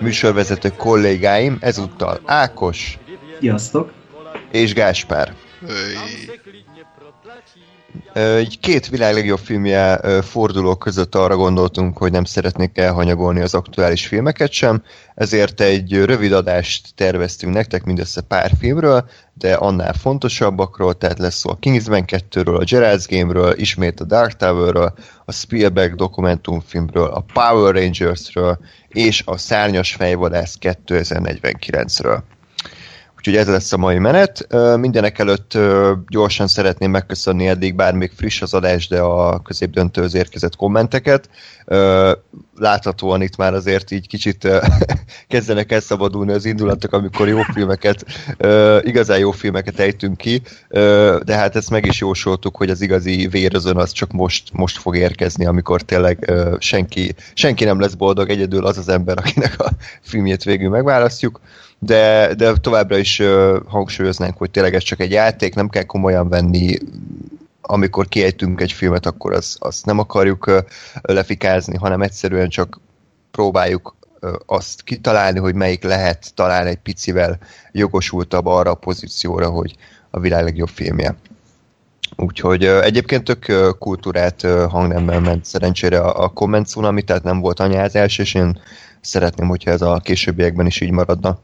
Műsorvezető kollégáim ezúttal Ákos Sziasztok! és Gáspár. Így két világ legjobb filmje ö, fordulók között arra gondoltunk, hogy nem szeretnék elhanyagolni az aktuális filmeket sem, ezért egy rövid adást terveztünk nektek mindössze pár filmről, de annál fontosabbakról, tehát lesz szó a Kingsman 2-ről, a Gerald's Game-ről, ismét a Dark Tower-ről, a Spielberg dokumentumfilmről, a Power Rangers-ről és a Szárnyas fejvadász 2049-ről. Úgyhogy ez lesz a mai menet. Mindenek előtt gyorsan szeretném megköszönni eddig, bár még friss az adás, de a középdöntőhöz érkezett kommenteket. Láthatóan itt már azért így kicsit kezdenek elszabadulni az indulatok, amikor jó filmeket, igazán jó filmeket ejtünk ki, de hát ezt meg is jósoltuk, hogy az igazi vérözön az csak most, most fog érkezni, amikor tényleg senki, senki nem lesz boldog, egyedül az az ember, akinek a filmjét végül megválasztjuk de, de továbbra is uh, hangsúlyoznánk, hogy tényleg ez csak egy játék, nem kell komolyan venni, amikor kiejtünk egy filmet, akkor azt az nem akarjuk uh, lefikázni, hanem egyszerűen csak próbáljuk azt kitalálni, hogy melyik lehet talán egy picivel jogosultabb arra a pozícióra, hogy a világ legjobb filmje. Úgyhogy egyébként tök kultúrát hangnemmel ment szerencsére a, a komment cunami, tehát nem volt anyázás, és én szeretném, hogyha ez a későbbiekben is így maradna.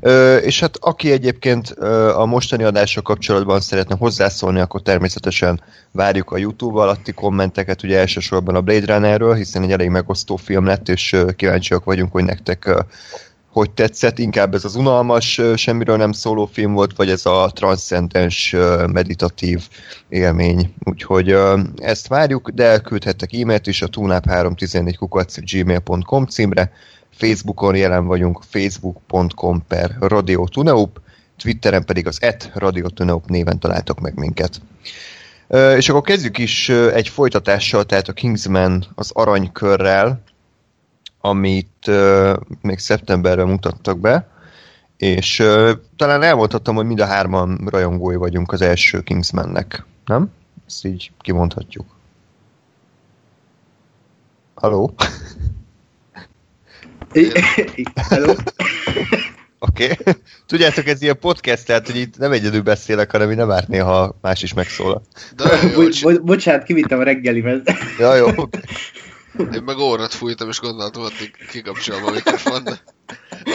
Ö, és hát aki egyébként ö, a mostani adással kapcsolatban szeretne hozzászólni, akkor természetesen várjuk a YouTube alatti kommenteket, ugye elsősorban a Blade Runnerről, hiszen egy elég megosztó film lett, és ö, kíváncsiak vagyunk, hogy nektek ö, hogy tetszett, inkább ez az unalmas, semmiről nem szóló film volt, vagy ez a transzcendens, meditatív élmény. Úgyhogy ezt várjuk, de küldhettek e-mailt is a tunap314 gmail.com címre, Facebookon jelen vagyunk, facebook.com per Radio Tuneup, Twitteren pedig az et Radio Tuneup néven találtok meg minket. És akkor kezdjük is egy folytatással, tehát a Kingsman az aranykörrel, amit még szeptemberben mutattak be, és talán elmondhattam, hogy mind a hárman rajongói vagyunk az első Kingsmannek, nem? Ezt így kimondhatjuk. Haló? Hello? Oké. Okay. Tudjátok, ez ilyen podcast, tehát, hogy itt nem egyedül beszélek, hanem így nem árt néha más is megszólal. De jól Bo- bo- bocsánat, kivittem a reggelimet. Ja, jó. Okay. Én meg órat fújtam, és gondoltam, hogy kikapcsolom a mikrofon, de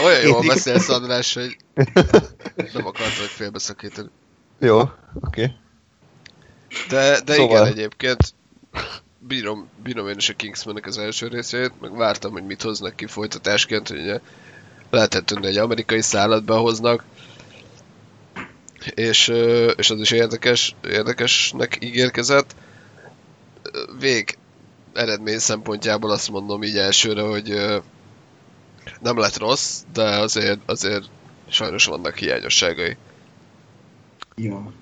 olyan jól Én- beszélsz, András, hogy nem akartam, hogy félbeszakítani. Jó, oké. Okay. De, de Szóval. igen, egyébként bírom, bírom én is a Kingsmannek az első részét, meg vártam, hogy mit hoznak ki folytatásként, hogy ugye lehetett tudni, egy amerikai szállat behoznak, és, és az is érdekes, érdekesnek ígérkezett. Vég eredmény szempontjából azt mondom így elsőre, hogy nem lett rossz, de azért, azért sajnos vannak hiányosságai. Jó. Ja,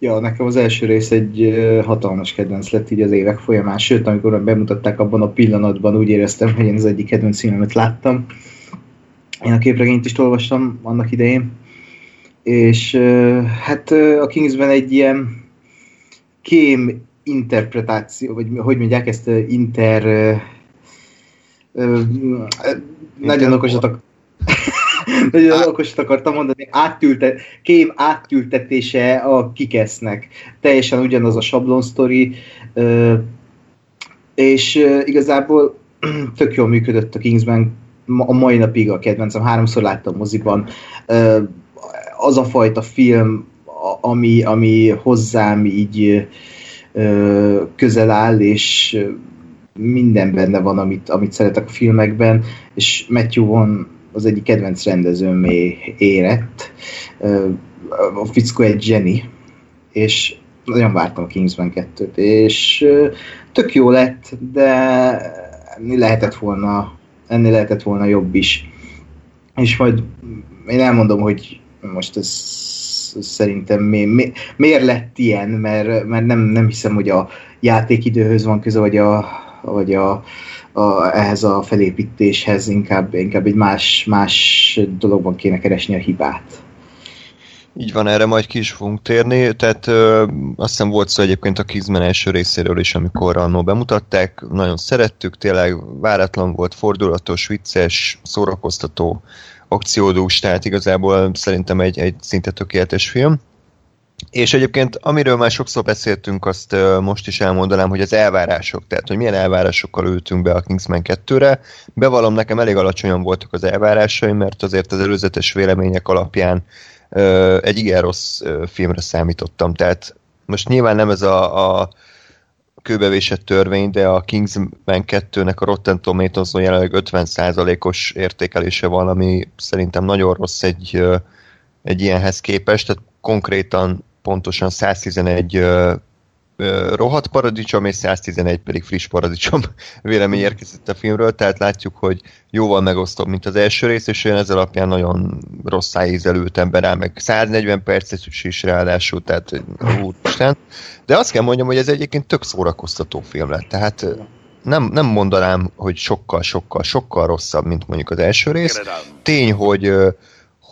nekem az első rész egy hatalmas kedvenc lett így az évek folyamán, sőt, amikor bemutatták abban a pillanatban, úgy éreztem, hogy én az egyik kedvenc filmemet láttam. Én a képregényt is olvastam annak idején, és hát a Kingsman egy ilyen kém interpretáció, vagy hogy mondják ezt, inter... ö, ö, nagyon okosat ak- nagyon Á- okosat akartam mondani, áttülte, kém áttültetése a kikesznek. Teljesen ugyanaz a sablon sztori, és igazából tök jól működött a Kingsman, ma- a mai napig a kedvencem, háromszor láttam moziban. Az a fajta film, ami, ami hozzám így közel áll, és minden benne van, amit, amit szeretek a filmekben, és Matthew Vaughn az egyik kedvenc rendezőmé érett. A fickó egy Jenny, és nagyon vártam a Kingsman 2-t, és tök jó lett, de ennél lehetett volna, ennél lehetett volna jobb is. és majd én elmondom, hogy most ez szerintem mi, mi, miért lett ilyen, mert, mert nem, nem hiszem, hogy a játékidőhöz van köze, vagy a, vagy a, a, ehhez a felépítéshez, inkább, inkább egy más, más dologban kéne keresni a hibát. Így van, erre majd ki is fogunk térni, tehát ö, azt hiszem volt szó egyébként a Kizmen első részéről is, amikor annó bemutatták, nagyon szerettük, tényleg váratlan volt, fordulatos, vicces, szórakoztató, akciódús, tehát igazából szerintem egy, egy szinte tökéletes film. És egyébként, amiről már sokszor beszéltünk, azt most is elmondanám, hogy az elvárások, tehát hogy milyen elvárásokkal ültünk be a Kingsman 2-re. Bevallom, nekem elég alacsonyan voltak az elvárásaim, mert azért az előzetes vélemények alapján egy igen rossz filmre számítottam. Tehát most nyilván nem ez a, a kőbevésett törvény, de a Kingsman 2-nek a Rotten Tomatoes-on jelenleg 50%-os értékelése van, ami szerintem nagyon rossz egy, egy ilyenhez képest, tehát konkrétan pontosan 111 ö, ö, rohadt paradicsom és 111 pedig friss paradicsom vélemény érkezett a filmről, tehát látjuk, hogy jóval megosztom, mint az első rész, és én ezzel alapján nagyon rossz ízelültem be rá, meg 140 percet is ráadásul, tehát úristen. De azt kell mondjam, hogy ez egyébként tök szórakoztató film lett, tehát nem, nem mondanám, hogy sokkal, sokkal, sokkal rosszabb, mint mondjuk az első rész. Tény, hogy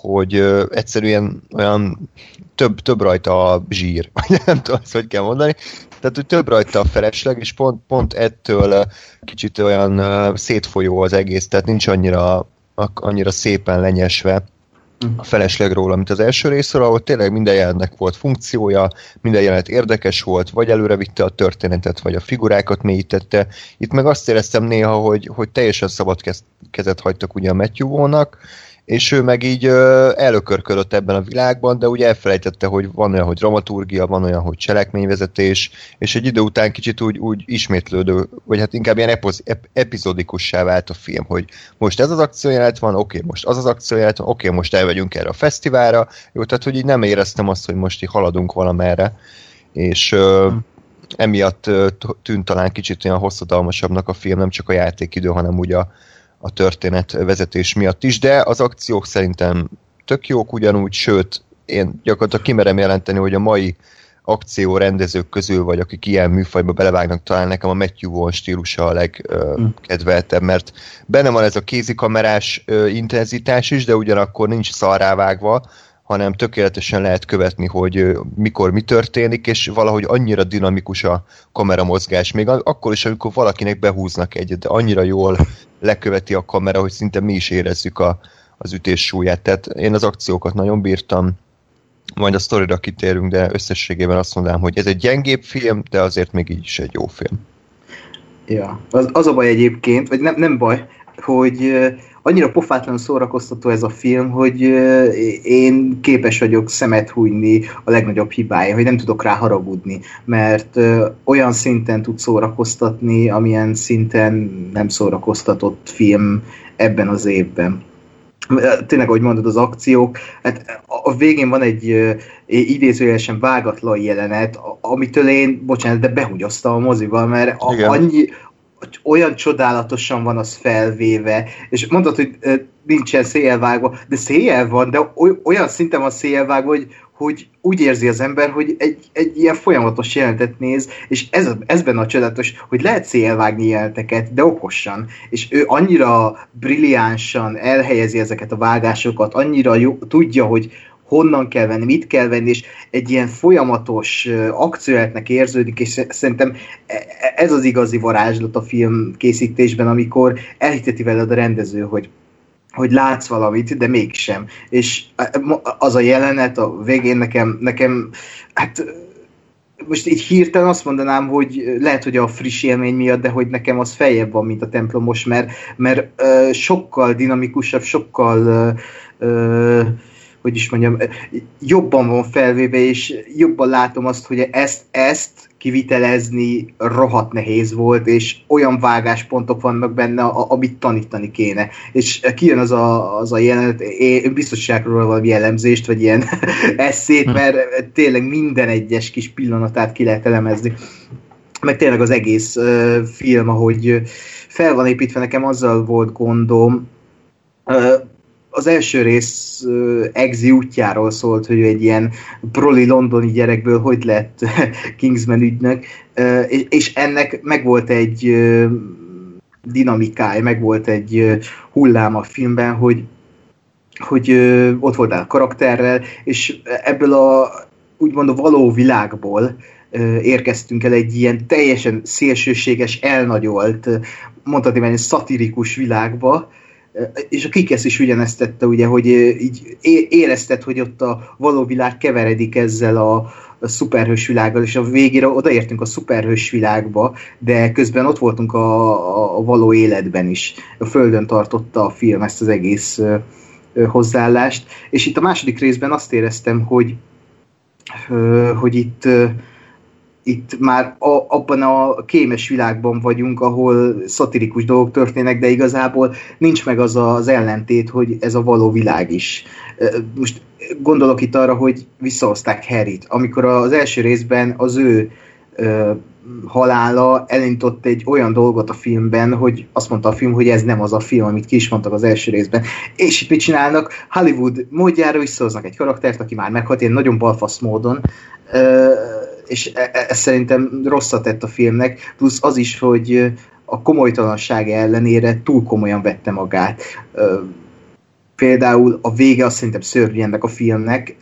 hogy egyszerűen olyan több, több rajta a zsír, vagy nem tudom, azt hogy kell mondani. Tehát, hogy több rajta a felesleg, és pont, pont ettől kicsit olyan szétfolyó az egész, tehát nincs annyira, annyira szépen lenyesve a felesleg róla, mint az első részről, ahol tényleg minden jelenetnek volt funkciója, minden jelenet érdekes volt, vagy előre vitte a történetet, vagy a figurákat mélyítette. Itt meg azt éreztem néha, hogy, hogy teljesen szabad kezet hagytak ugye a Matthew és ő meg így elökörködött ebben a világban, de úgy elfelejtette, hogy van olyan, hogy dramaturgia, van olyan, hogy cselekményvezetés, és egy idő után kicsit úgy, úgy ismétlődő, vagy hát inkább ilyen epoz, ep, epizodikussá vált a film, hogy most ez az akciójelet van, oké, most az az akciójelet van, oké, most elvegyünk erre a fesztiválra, jó, tehát hogy így nem éreztem azt, hogy most így haladunk valamerre, és hmm. emiatt tűnt talán kicsit olyan hosszadalmasabbnak a film, nem csak a játékidő, hanem úgy a, a történet vezetés miatt is, de az akciók szerintem tök jók ugyanúgy, sőt, én gyakorlatilag kimerem jelenteni, hogy a mai akció rendezők közül, vagy akik ilyen műfajba belevágnak, talán nekem a Matthew Vaughn stílusa a legkedveltebb, mert benne van ez a kézikamerás intenzitás is, de ugyanakkor nincs szarrávágva, hanem tökéletesen lehet követni, hogy mikor mi történik, és valahogy annyira dinamikus a kameramozgás, még akkor is, amikor valakinek behúznak egyet, de annyira jól leköveti a kamera, hogy szinte mi is érezzük a, az ütés súlyát. Tehát én az akciókat nagyon bírtam, majd a sztorira kitérünk, de összességében azt mondanám, hogy ez egy gyengébb film, de azért még így is egy jó film. Ja, az, az a baj egyébként, vagy nem, nem baj, hogy annyira pofátlanul szórakoztató ez a film, hogy én képes vagyok szemet hújni a legnagyobb hibája, hogy nem tudok rá haragudni, mert olyan szinten tud szórakoztatni, amilyen szinten nem szórakoztatott film ebben az évben. Tényleg, ahogy mondod, az akciók, hát a végén van egy idézőjelesen vágatlan jelenet, amitől én, bocsánat, de behugyoztam a mozival, mert a, annyi, olyan csodálatosan van az felvéve, és mondod, hogy nincsen szélvágva, de szél van, de olyan szinten van szélvágva, hogy, hogy úgy érzi az ember, hogy egy, egy ilyen folyamatos jelentet néz, és ez, ez benne a csodálatos, hogy lehet szélvágni jelenteket, de okosan, és ő annyira brilliánsan elhelyezi ezeket a vágásokat, annyira jó, tudja, hogy, honnan kell venni, mit kell venni, és egy ilyen folyamatos akcióletnek érződik, és szerintem e, e, ez az igazi varázslat a film készítésben, amikor elhiteti veled a rendező, hogy hogy látsz valamit, de mégsem. És az a jelenet a végén nekem, nekem hát most így hirtelen azt mondanám, hogy lehet, hogy a friss élmény miatt, de hogy nekem az feljebb van, mint a templomos, mert, mert uh, sokkal dinamikusabb, sokkal uh, hogy is mondjam, jobban van felvéve, és jobban látom azt, hogy ezt, ezt kivitelezni rohadt nehéz volt, és olyan vágáspontok vannak benne, amit tanítani kéne. És kijön az a, az a jelenet, én biztos róla valami jellemzést, vagy ilyen eszét, mert tényleg minden egyes kis pillanatát ki lehet elemezni. Meg tényleg az egész uh, film, ahogy fel van építve, nekem azzal volt gondom, az első rész exi útjáról szólt, hogy egy ilyen proli londoni gyerekből hogy lett Kingsman ügynök, és ennek megvolt egy dinamikája, megvolt egy hullám a filmben, hogy hogy ott voltál a karakterrel, és ebből a úgymond a való világból érkeztünk el egy ilyen teljesen szélsőséges, elnagyolt, mondhatni egy szatirikus világba, és a Kikesz is ugyanezt tette, ugye, hogy így érezted, hogy ott a való világ keveredik ezzel a, a szuperhős világgal, és a végére odaértünk a szuperhős világba, de közben ott voltunk a, a, való életben is. A Földön tartotta a film ezt az egész hozzáállást, és itt a második részben azt éreztem, hogy, hogy itt itt már a, abban a kémes világban vagyunk, ahol szatirikus dolgok történnek, de igazából nincs meg az az ellentét, hogy ez a való világ is. Most gondolok itt arra, hogy visszahozták Harryt. Amikor az első részben az ő halála elindított egy olyan dolgot a filmben, hogy azt mondta a film, hogy ez nem az a film, amit ki is mondtak az első részben. És itt mit csinálnak? Hollywood módjára visszahoznak egy karaktert, aki már meghalt, ilyen nagyon balfasz módon, és e, e, ez szerintem rosszat tett a filmnek, plusz az is, hogy a komolytalansága ellenére túl komolyan vette magát. Például a vége azt szerintem szörnyű ennek a filmnek.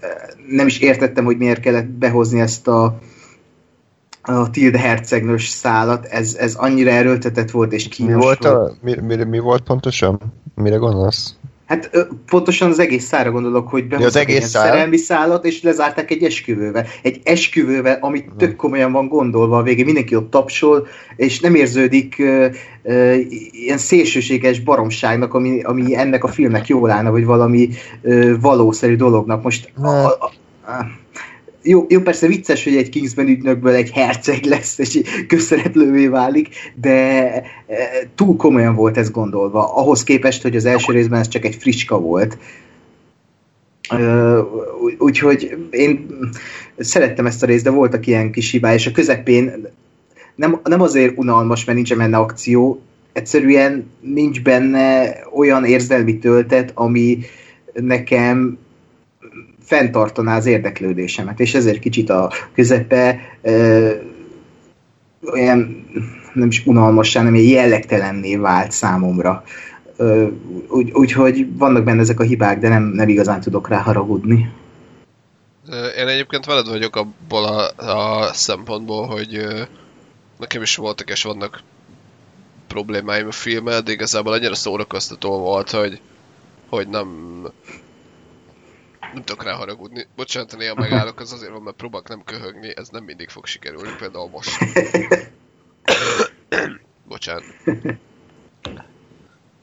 Nem is értettem, hogy miért kellett behozni ezt a a Tilde hercegnős szálat, ez, ez annyira erőltetett volt és kínos mi volt. A, mi, mi, mi volt pontosan? Mire gondolsz? Hát pontosan az egész szára gondolok, hogy behoztak az egész egy szál? szerelmi szállat, és lezárták egy esküvővel. Egy esküvővel, amit uh-huh. tök komolyan van gondolva a végén, mindenki ott tapsol, és nem érződik uh, uh, ilyen szélsőséges baromságnak, ami, ami ennek a filmnek jól állna, vagy valami uh, valószerű dolognak. Most a, a, a, jó, jó, persze vicces, hogy egy Kingsman ügynökből egy herceg lesz, és közszereplővé válik, de e, túl komolyan volt ez gondolva. Ahhoz képest, hogy az első részben ez csak egy fricska volt. Úgyhogy én szerettem ezt a részt, de voltak ilyen kis hibái, és a közepén nem, nem azért unalmas, mert nincs benne akció, egyszerűen nincs benne olyan érzelmi töltet, ami nekem fenntartaná az érdeklődésemet, és ezért kicsit a közepe ö, olyan nem is unalmassá, nem ilyen jellegtelenné vált számomra. Úgyhogy úgy, vannak benne ezek a hibák, de nem, nem igazán tudok rá haragudni. Én egyébként veled vagyok abból a, a szempontból, hogy nekem is voltak és vannak problémáim a filmmel, de igazából annyira szórakoztató volt, hogy, hogy nem, nem tudok rá haragudni. Bocsánat, néha megállok, az azért van, mert próbálok nem köhögni, ez nem mindig fog sikerülni, például most. Bocsánat.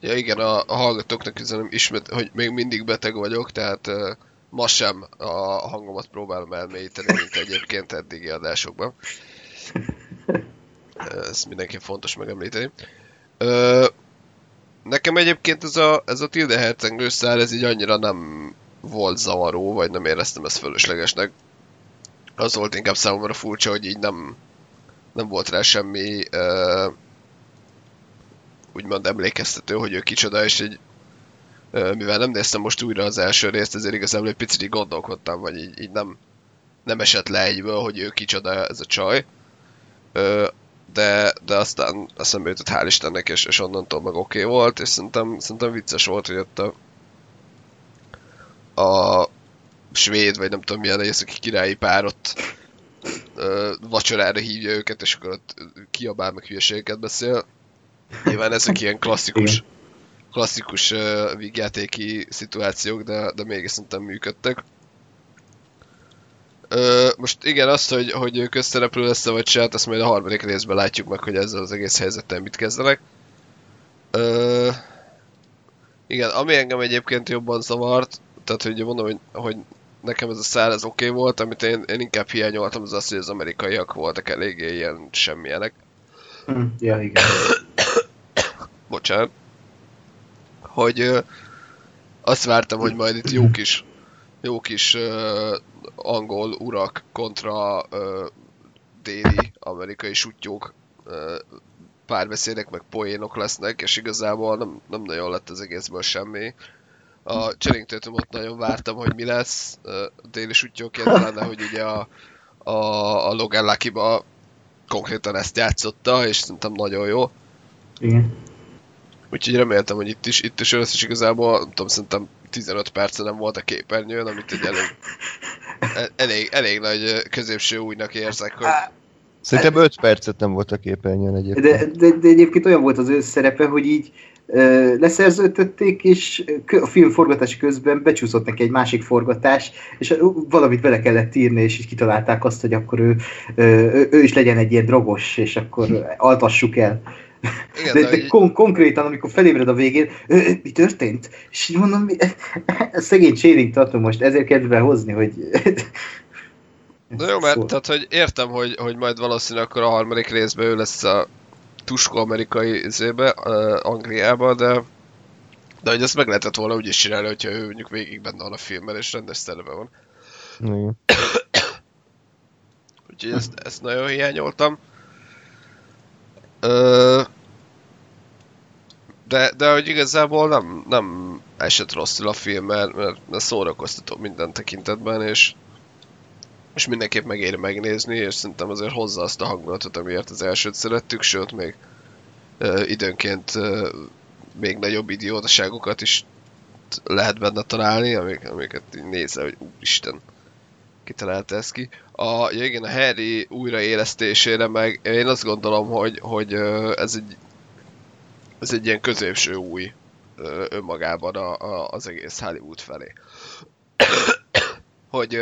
Ja igen, a, a hallgatóknak üzenem ismét, hogy még mindig beteg vagyok, tehát uh, ma sem a hangomat próbálom elmélyíteni, mint egyébként eddigi adásokban. Ez mindenképp fontos megemlíteni. Uh, nekem egyébként ez a, ez a Tilde Herceg ez így annyira nem volt zavaró, vagy nem éreztem ezt fölöslegesnek. Az volt inkább számomra furcsa, hogy így nem, nem volt rá semmi uh, úgymond emlékeztető, hogy ő kicsoda, és így uh, mivel nem néztem most újra az első részt, ezért igazából egy picit így gondolkodtam, vagy így, így nem, nem esett le egyből, hogy ő kicsoda ez a csaj. De, de aztán eszembe jutott hál' Istennek, és, és onnantól meg oké okay volt, és szerintem, szerintem vicces volt, hogy ott a, a svéd, vagy nem tudom milyen északi királyi pár ott ö, vacsorára hívja őket, és akkor ott kiabál, meg hülyeségeket beszél. Nyilván ezek ilyen klasszikus, klasszikus uh, vígjátéki szituációk, de, de mégis szerintem működtek. Ö, most igen, azt, hogy, hogy közszereplő lesz vagy se, azt majd a harmadik részben látjuk meg, hogy ezzel az egész helyzettel mit kezdenek. Ö, igen, ami engem egyébként jobban zavart, tehát hogy mondom, hogy, hogy nekem ez a szál ez oké okay volt, amit én, én inkább hiányoltam, az az, hogy az amerikaiak voltak eléggé ilyen semmilyenek. Hm, ja, igen. Bocsánat. Hogy ö, azt vártam, hogy majd itt jó kis, jó kis ö, angol urak kontra ö, déli amerikai sutyók ö, párbeszédek, meg poénok lesznek, és igazából nem, nem nagyon lett az egészből semmi a Tatumot nagyon vártam, hogy mi lesz. Déli sutyóként lenne, hogy ugye a, a, a Logan lucky konkrétan ezt játszotta, és szerintem nagyon jó. Igen. Úgyhogy reméltem, hogy itt is, itt is összes igazából, nem tudom, szerintem 15 perce nem volt a képernyőn, amit egy elég, e- elég, elég nagy középső újnak érzek, hogy Szerintem 5 percet nem volt a képernyőn egyébként. De, de, de egyébként olyan volt az ő szerepe, hogy így ö, leszerződtették, és a film forgatási közben becsúszott neki egy másik forgatás, és valamit bele kellett írni, és így kitalálták azt, hogy akkor ő, ö, ő, is legyen egy ilyen drogos, és akkor altassuk el. igen, De, de, de kon- konkrétan, amikor felébred a végén, "Ö, ö, mi történt? És így mondom, mi... szegény Channing tartom most, ezért kell behozni, hogy... Na jó, mert tehát, hogy értem, hogy, hogy majd valószínűleg akkor a harmadik részben ő lesz a tuskó amerikai izébe, uh, Angliába, de de hogy ezt meg lehetett volna úgy is csinálni, hogyha ő mondjuk végig benne van a filmben, és rendes szerepe van. Igen. Úgyhogy ezt, ezt nagyon hiányoltam. Ö, de, de hogy igazából nem, nem esett rosszul a film, mert, mert, mert szórakoztató minden tekintetben, és, és mindenképp megéri megnézni, és szerintem azért hozza azt a hangulatot, amiért az elsőt szerettük, sőt még ö, időnként ö, még nagyobb idiótaságokat is lehet benne találni, amik, amiket így nézel, hogy úristen, kitalálta ezt ki. A, ja igen, a Harry újraélesztésére meg én azt gondolom, hogy, hogy ez egy ez egy ilyen középső új önmagában a, a, az egész Hollywood felé. hogy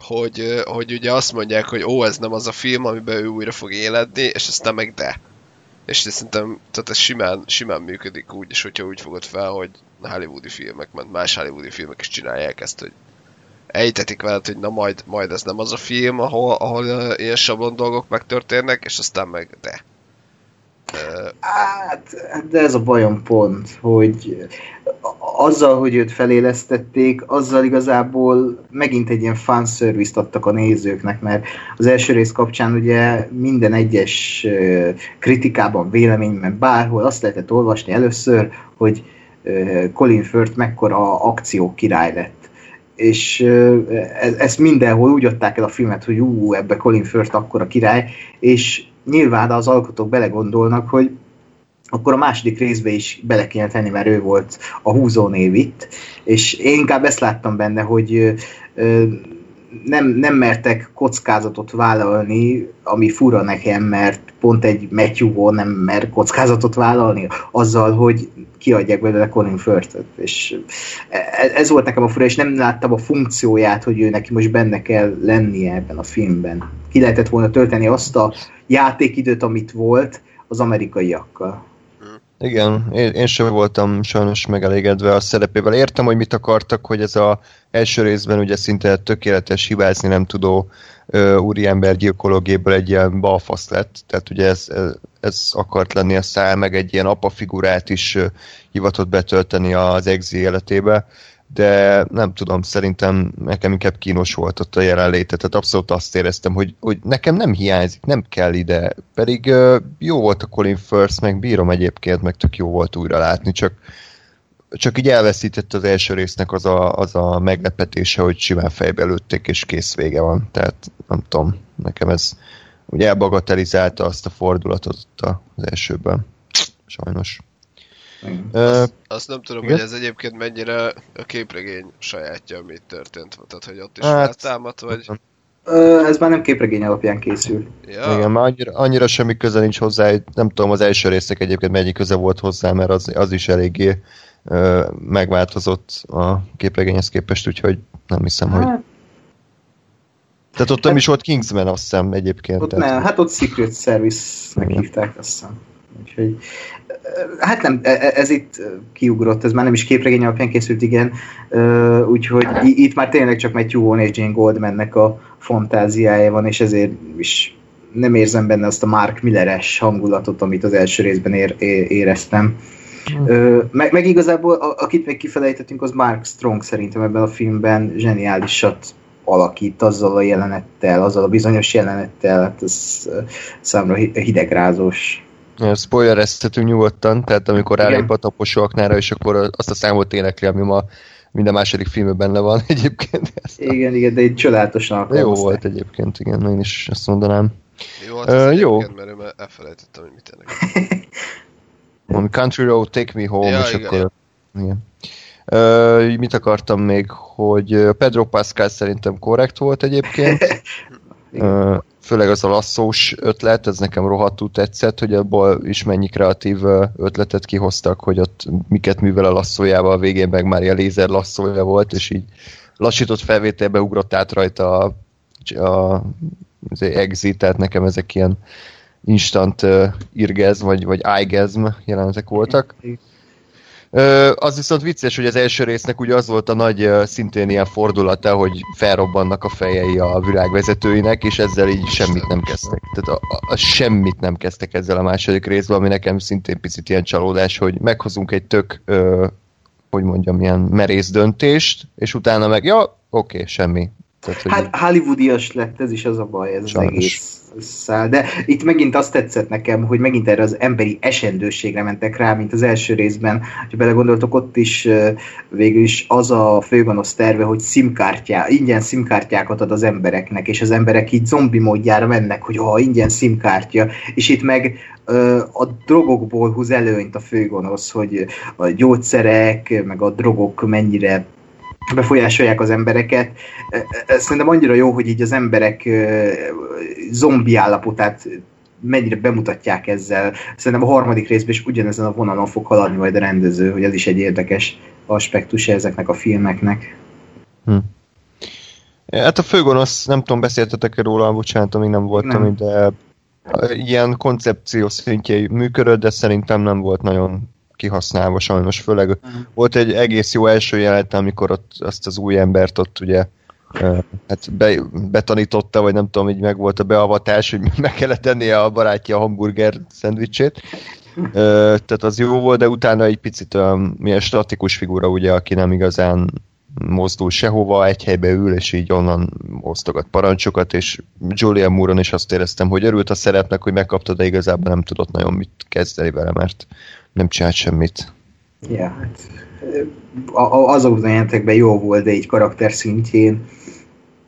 hogy, hogy ugye azt mondják, hogy ó, ez nem az a film, amiben ő újra fog éledni, és aztán meg de. És szerintem, tehát ez simán, simán működik úgy, és hogyha úgy fogod fel, hogy hollywoodi filmek, mert más hollywoodi filmek is csinálják ezt, hogy ejtetik veled, hogy na majd, majd ez nem az a film, ahol, ahol ilyen sablon dolgok megtörténnek, és aztán meg de. Hát, de ez a bajom pont, hogy azzal, hogy őt felélesztették, azzal igazából megint egy ilyen fanservice-t adtak a nézőknek, mert az első rész kapcsán ugye minden egyes kritikában, véleményben, bárhol azt lehetett olvasni először, hogy Colin Firth mekkora akció király lett. És e- ezt mindenhol úgy adták el a filmet, hogy ú, ebbe Colin Firth akkora király, és nyilván az alkotók belegondolnak, hogy akkor a második részbe is bele kéne tenni, mert ő volt a húzónév itt, és én inkább ezt láttam benne, hogy nem, nem mertek kockázatot vállalni, ami fura nekem, mert pont egy Matthew Vaughn nem mer kockázatot vállalni azzal, hogy kiadják belőle Colin Firth-et, és e- ez volt nekem a fura, és nem láttam a funkcióját, hogy ő neki most benne kell lennie ebben a filmben. Ki lehetett volna tölteni azt a játékidőt, amit volt az amerikaiakkal. Igen, én, én sem voltam sajnos megelégedve a szerepével. Értem, hogy mit akartak, hogy ez a első részben ugye szinte tökéletes hibázni nem tudó ö, úriember gyilkológéből egy ilyen balfasz lett, tehát ugye ez, ez, ez akart lenni a szál, meg egy ilyen apa figurát is ö, hivatott betölteni az exi életébe, de nem tudom, szerintem nekem inkább kínos volt ott a jelenléte, tehát abszolút azt éreztem, hogy, hogy nekem nem hiányzik, nem kell ide, pedig ö, jó volt a Colin Firth, meg bírom egyébként, meg tök jó volt újra látni, csak csak így elveszített az első résznek az a, az a meglepetése, hogy simán fejbe lőtték, és kész vége van. Tehát nem tudom, nekem ez ugye elbagatelizálta azt a fordulatot az elsőben. Sajnos. Ö, azt nem tudom, igen? hogy ez egyébként mennyire a képregény sajátja, amit történt. Tehát, hogy ott is Hát- feltámadt, vagy... Ö, Ez már nem képregény alapján készül. Ja, Igen, már annyira, annyira semmi köze nincs hozzá, nem tudom, az első részek egyébként mennyi köze volt hozzá, mert az, az is eléggé ö, megváltozott a képregényhez képest, úgyhogy nem hiszem, hogy... Hát, Tehát ott nem is volt Kingsman, azt hiszem egyébként. ott tehát- nem, hát ott Secret Service-nek hívták, azt hiszem. Úgyhogy, hát nem, e- e- ez itt kiugrott, ez már nem is képregény alapján készült, igen. Úgyhogy itt már tényleg csak Matthew Vaughn és Jane Goldmannek a fantáziája van, és ezért is nem érzem benne azt a Mark Milleres hangulatot, amit az első részben ér, éreztem. Ö, meg, meg igazából, a, akit még kifelejtettünk, az Mark Strong szerintem ebben a filmben zseniálisat alakít azzal a jelenettel, azzal a bizonyos jelenettel, hát ez számomra hi- hidegrázós. Ja, spoilereztetünk nyugodtan, tehát amikor rálép a taposó aknára, és akkor azt a számot énekli, ami ma minden második filmben benne van egyébként. Ezt Igen, igen, de egy csodálatosan jó volt egyébként, igen, én is azt mondanám. Jó, hát ez jó. egyébként, mert én már elfelejtettem, hogy mit ennek. Van Country Road, Take Me Home, Ja, és igen. akkor... Igen. Ö, mit akartam még, hogy Pedro Pascal szerintem korrekt volt egyébként. Ö, főleg az a lasszós ötlet, ez nekem rohadtul tetszett, hogy abból is mennyi kreatív ötletet kihoztak, hogy ott miket művel a lasszójával, a végén meg már ilyen lézer lasszója volt, és így lassított felvételbe ugrott át rajta a, a az exit, tehát nekem ezek ilyen instant uh, irgezm, vagy, vagy igasm jelenetek voltak. Az viszont vicces, hogy az első résznek ugye az volt a nagy, szintén ilyen fordulata, hogy felrobbannak a fejei a világvezetőinek, és ezzel így semmit nem kezdtek. Tehát a, a, a semmit nem kezdtek ezzel a második részben, ami nekem szintén picit ilyen csalódás, hogy meghozunk egy tök, ö, hogy mondjam, ilyen merész döntést, és utána meg, ja, oké, semmi. Tehát, hogy Hát hollywoodias lett, ez is az a baj, ez Sajnos. az egész szál. De itt megint azt tetszett nekem, hogy megint erre az emberi esendőségre mentek rá, mint az első részben. Ha belegondoltok, ott is végül is az a főgonosz terve, hogy szimkártyá, ingyen szimkártyákat ad az embereknek, és az emberek így zombi módjára mennek, hogy ha ingyen szimkártya, és itt meg a drogokból húz előnyt a főgonosz, hogy a gyógyszerek, meg a drogok mennyire befolyásolják az embereket. Ez szerintem annyira jó, hogy így az emberek zombi állapotát mennyire bemutatják ezzel. Szerintem a harmadik részben is ugyanezen a vonalon fog haladni majd a rendező, hogy ez is egy érdekes aspektus ezeknek a filmeknek. Hát a főgonosz, nem tudom, beszéltetek-e róla, bocsánat, amíg nem voltam, Nem. de ilyen koncepció szintjén működött, de szerintem nem volt nagyon kihasználva sajnos, főleg Mhm. volt egy egész jó első jelenet, amikor ott azt az új embert ott ugye hát be, betanította, vagy nem tudom, így meg volt a beavatás, hogy meg kellett tennie a barátja a hamburger szendvicsét. Tehát az jó volt, de utána egy picit olyan milyen statikus figura, ugye, aki nem igazán mozdul sehova, egy helybe ül, és így onnan osztogat parancsokat, és Julian Mooron is azt éreztem, hogy örült a szerepnek, hogy megkapta, de igazából nem tudott nagyon mit kezdeni vele, mert nem csinált semmit. Ja, hát azokban a jelentekben jó volt, de így karakter szintjén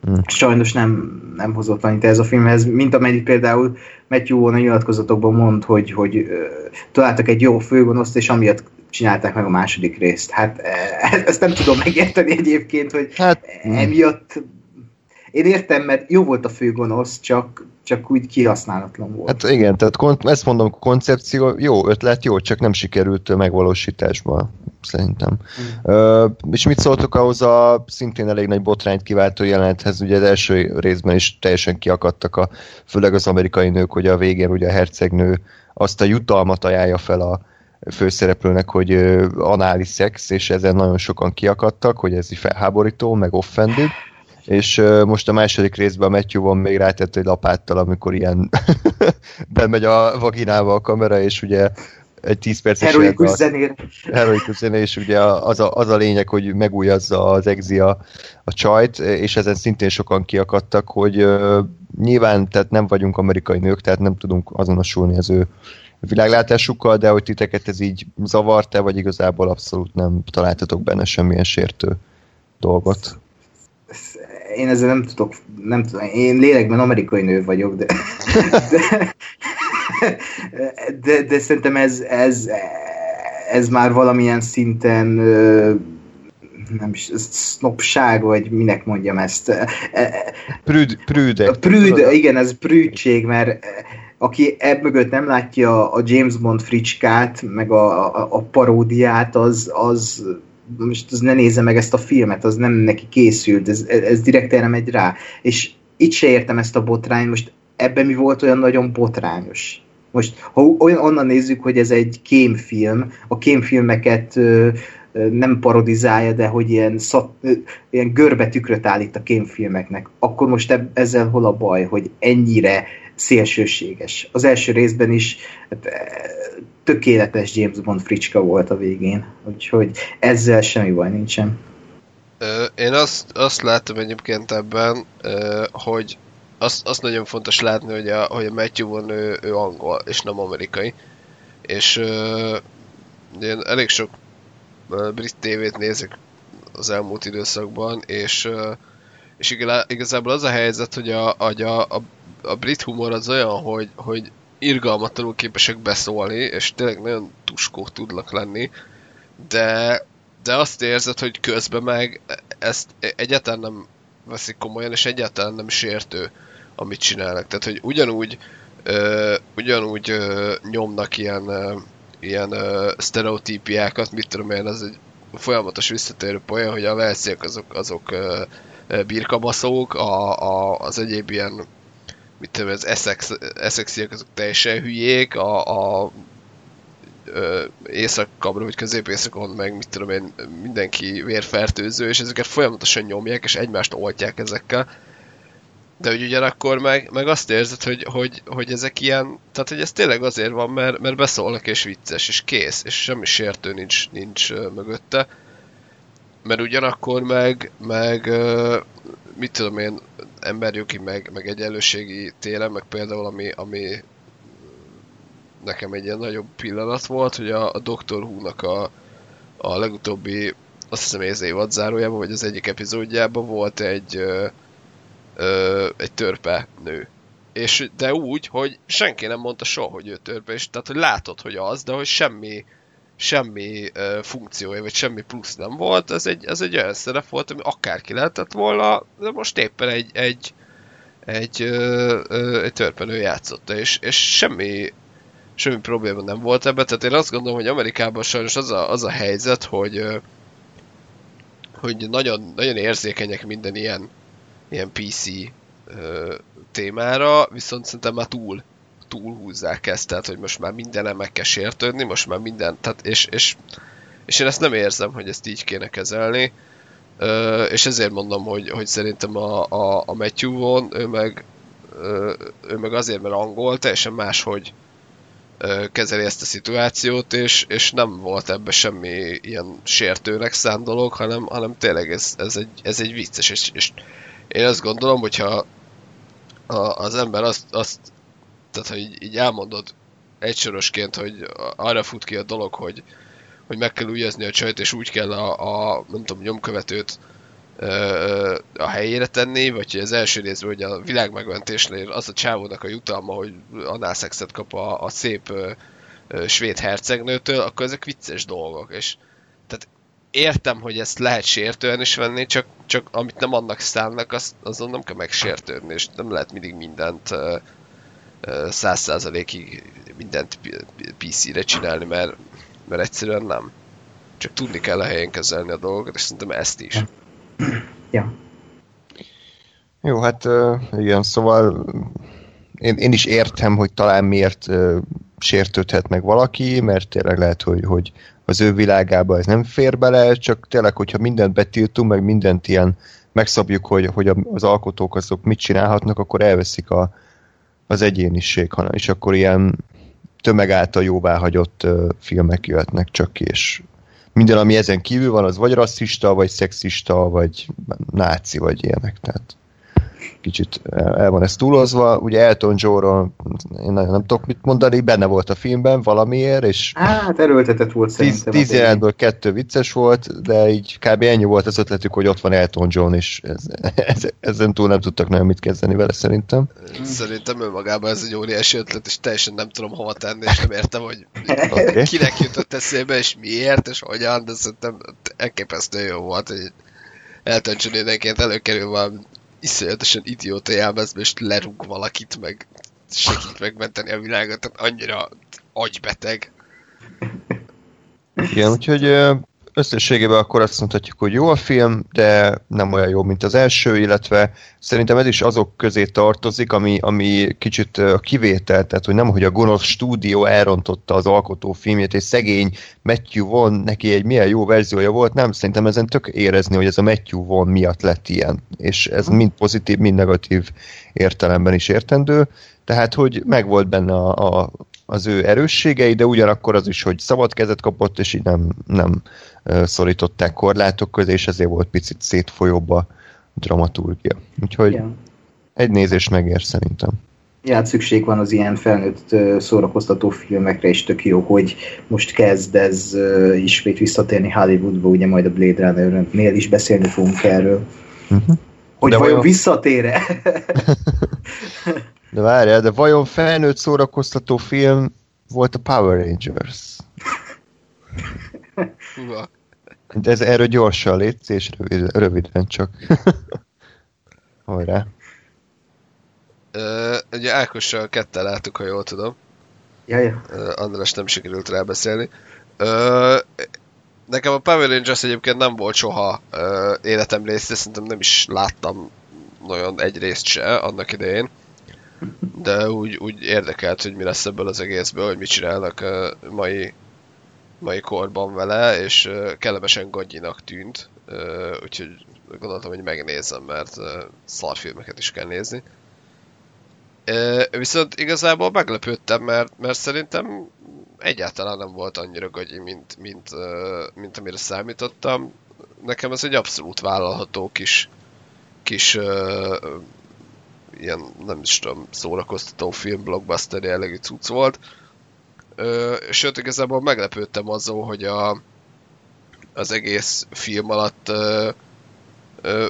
Hmm. sajnos nem, nem hozott annyit ez a filmhez, mint amennyit például Matthew Vaughn a nyilatkozatokban mond, hogy, hogy találtak egy jó főgonoszt, és amiatt csinálták meg a második részt. Hát e, ezt nem tudom megérteni egyébként, hogy Hát, emiatt én értem, mert jó volt a főgonosz, csak, csak úgy kihasználatlan volt. hát igen, tehát kon- ezt mondom, koncepció, jó ötlet, jó, csak nem sikerült megvalósításba, szerintem. Ö, és mit szóltok ahhoz a szintén elég nagy botrányt kiváltó jelenethez, ugye az első részben is teljesen kiakadtak, a, főleg az amerikai nők, hogy a végén ugye a hercegnő azt a jutalmat ajánlja fel a főszereplőnek, hogy anális szex, és ezen nagyon sokan kiakadtak, hogy ez így felháborító, meg offended, és most a második részben a Matthew van még rátett egy lapáttal, amikor ilyen bemegy a vaginába a kamera, és ugye egy 10 perces Heroikus zenére. heroikus zene, és ugye az a, az a lényeg, hogy megújazza az Exi a, a csajt, és ezen szintén sokan kiakadtak, hogy ö, nyilván tehát nem vagyunk amerikai nők, tehát nem tudunk azonosulni az ő világlátásukkal, de hogy titeket ez így zavart-e, vagy igazából abszolút nem találtatok benne semmilyen sértő dolgot. Én ezzel nem tudok, nem tudom, én lélekben amerikai nő vagyok, de de, de, de szerintem ez, ez, ez már valamilyen szinten nem is, sznopság, vagy minek mondjam ezt. Prűd, prűdek. A prűd, igen, ez prűdség, mert aki ebb mögött nem látja a James Bond fricskát, meg a, a, a paródiát, az, az most az ne nézze meg ezt a filmet, az nem neki készült, ez, ez direkt erre megy rá. És itt se értem ezt a botrány, most ebben mi volt olyan nagyon botrányos? Most, ha olyan, onnan nézzük, hogy ez egy kémfilm, a kémfilmeket ö, nem parodizálja, de hogy ilyen, szat, ö, ilyen görbe tükröt állít a kémfilmeknek, akkor most eb, ezzel hol a baj, hogy ennyire szélsőséges. Az első részben is hát, eh, tökéletes James Bond fricska volt a végén, úgyhogy ezzel semmi baj nincsen. Én azt, azt látom egyébként ebben, hogy azt, azt nagyon fontos látni, hogy a, hogy a Matthew van ő, ő angol, és nem amerikai. És én elég sok brit tévét nézek az elmúlt időszakban, és, és igazából az a helyzet, hogy a, a, a, a brit humor az olyan, hogy, hogy irgalmatlanul képesek beszólni, és tényleg nagyon tuskók tudnak lenni, de, de azt érzed, hogy közben meg ezt egyáltalán nem veszik komolyan, és egyáltalán nem sértő, amit csinálnak. Tehát, hogy ugyanúgy ö, ugyanúgy ö, nyomnak ilyen, ö, ilyen ö, sztereotípiákat, mit tudom én, az egy folyamatos visszatérő poén, hogy a velsziek azok, azok ö, birkabaszók, a, a, az egyéb ilyen mit tudom, az Essex, Essexiek azok teljesen hülyék, a, a észak-kabra, vagy közép-északon meg mit tudom én, mindenki vérfertőző, és ezeket folyamatosan nyomják, és egymást oltják ezekkel. De hogy ugyanakkor meg, meg azt érzed, hogy, hogy, hogy ezek ilyen, tehát hogy ez tényleg azért van, mert, mert beszólnak és vicces, és kész, és semmi sértő nincs, nincs mögötte. Mert ugyanakkor meg, meg mit tudom én, emberjogi, meg, meg egyenlőségi télen, meg például ami, ami nekem egy ilyen nagyobb pillanat volt, hogy a, a Dr. Who-nak a, a legutóbbi, azt hiszem ez évad zárójában, vagy az egyik epizódjában volt egy, ö, ö, egy törpe nő. És, de úgy, hogy senki nem mondta soha, hogy ő törpe, és tehát, hogy látod, hogy az, de hogy semmi, semmi ö, funkciója, vagy semmi plusz nem volt, ez egy, ez egy olyan szerep volt, ami akárki lehetett volna, de most éppen egy, egy, egy, ö, ö, egy törpenő játszotta, és, és semmi semmi probléma nem volt ebben, tehát én azt gondolom, hogy Amerikában sajnos az a, az a helyzet, hogy hogy nagyon, nagyon érzékenyek minden ilyen, ilyen PC témára, viszont szerintem már túl, túl húzzák ezt, tehát hogy most már minden meg kell sértődni, most már minden, tehát és, és, és én ezt nem érzem, hogy ezt így kéne kezelni, és ezért mondom, hogy, hogy szerintem a, a, a Matthew von, ő meg, ő meg azért, mert angol, teljesen máshogy kezeli ezt a szituációt, és, és nem volt ebbe semmi ilyen sértőnek szánt dolog, hanem, hanem tényleg ez, ez, egy, ez egy vicces, és, és én azt gondolom, hogyha a, az ember azt, azt tehát ha így, így elmondod egysorosként, hogy arra fut ki a dolog, hogy, hogy meg kell újazni a csajt, és úgy kell a, a nem tudom, nyomkövetőt a helyére tenni, vagy hogy az első részben, hogy a világ megmentésnél az a csávónak a jutalma, hogy análszexet kap a, a szép ö, ö, svéd hercegnőtől, akkor ezek vicces dolgok, és tehát értem, hogy ezt lehet sértően is venni, csak, csak amit nem annak szánnak, az, azon nem kell megsértődni, és nem lehet mindig mindent száz százalékig mindent PC-re csinálni, mert, mert egyszerűen nem. Csak tudni kell a helyén kezelni a dolgokat, és szerintem ezt is ja. Jó, hát igen, szóval én, én is értem, hogy talán miért sértődhet meg valaki, mert tényleg lehet, hogy, hogy az ő világába ez nem fér bele, csak tényleg, hogyha mindent betiltunk, meg mindent ilyen megszabjuk, hogy, hogy az alkotók azok mit csinálhatnak, akkor elveszik a, az egyéniség, hanem, és akkor ilyen tömeg által jóváhagyott uh, filmek jöhetnek csak és minden, ami ezen kívül van, az vagy rasszista, vagy szexista, vagy náci, vagy ilyenek. Tehát kicsit el van ez túlozva. Ugye Elton John-ról én nagyon nem tudok mit mondani, benne volt a filmben valamiért, és hát erőltetett volt szerintem. Tíz, tíz jelenből kettő vicces volt, de így kb. ennyi volt az ötletük, hogy ott van Elton John, és ez, ez, ezen túl nem tudtak nagyon mit kezdeni vele szerintem. Szerintem önmagában ez egy óriási ötlet, és teljesen nem tudom hova tenni, és nem értem, hogy okay. kinek jutott eszébe, és miért, és hogyan, de szerintem elképesztő jó volt, hogy Elton John énenként előkerül valami iszonyatosan idióta jelmezbe, és lerúg valakit, meg segít megmenteni a világot, tehát annyira agybeteg. Igen, úgyhogy összességében akkor azt mondhatjuk, hogy jó a film, de nem olyan jó, mint az első, illetve szerintem ez is azok közé tartozik, ami, ami kicsit a kivétel, tehát hogy nem, hogy a gonosz stúdió elrontotta az alkotó filmjét, és szegény Matthew Vaughn, neki egy milyen jó verziója volt, nem, szerintem ezen tök érezni, hogy ez a Matthew Vaughn miatt lett ilyen, és ez mind pozitív, mind negatív értelemben is értendő, tehát, hogy megvolt benne a, a az ő erősségei, de ugyanakkor az is, hogy szabad kezet kapott, és így nem, nem szorították korlátok közé, és ezért volt picit szétfolyóbb a dramaturgia. Úgyhogy yeah. egy nézés megér szerintem. Ja, hát szükség van az ilyen felnőtt szórakoztató filmekre, és tök jó, hogy most kezd ez ismét visszatérni Hollywoodba, ugye majd a Blade Runner-nél is beszélni fogunk erről. Uh-huh. Hogy De vajon vajon- visszatér-e? De várjál, de vajon felnőtt szórakoztató film volt a Power Rangers? Húha. De ez erről gyorsan létsz, és rövid, röviden csak. Hajrá. Ö, ugye Ákossal ketten láttuk, ha jól tudom. Jaj, András nem sikerült rábeszélni. Ö, nekem a Power Rangers egyébként nem volt soha ö, életem része, szerintem nem is láttam nagyon egy részt se annak idején. De úgy, úgy érdekelt, hogy mi lesz ebből az egészből, hogy mit csinálnak ö, mai, mai korban vele, és kellemesen gagyinak tűnt. Úgyhogy gondoltam, hogy megnézem, mert szarfilmeket is kell nézni. Viszont igazából meglepődtem, mert, mert szerintem egyáltalán nem volt annyira gagyi, mint, mint, mint amire számítottam. Nekem ez egy abszolút vállalható kis, kis ilyen, nem is tudom, szórakoztató film, blockbuster jellegű cucc volt. Ö, sőt, igazából meglepődtem azon, hogy a, az egész film alatt ö, ö,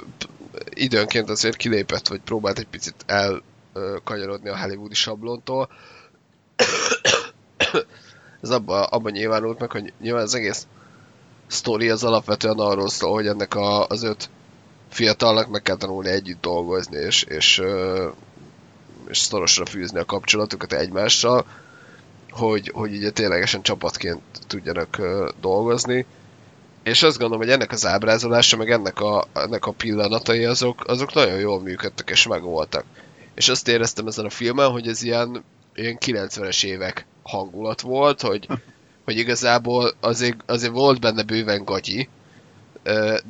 időnként azért kilépett, vagy próbált egy picit el ö, kanyarodni a hollywoodi sablontól. Ez abban abba nyilvánult meg, hogy nyilván az egész sztori az alapvetően arról szól, hogy ennek a, az öt fiatalnak meg kell tanulni együtt dolgozni, és, és, és szorosra fűzni a kapcsolatukat egymással, hogy, hogy ugye ténylegesen csapatként tudjanak dolgozni. És azt gondolom, hogy ennek az ábrázolása, meg ennek a, ennek a pillanatai, azok, azok nagyon jól működtek és megvoltak. És azt éreztem ezen a filmen, hogy ez ilyen, ilyen 90-es évek hangulat volt, hogy, hogy igazából azért, azért volt benne bőven gagyi,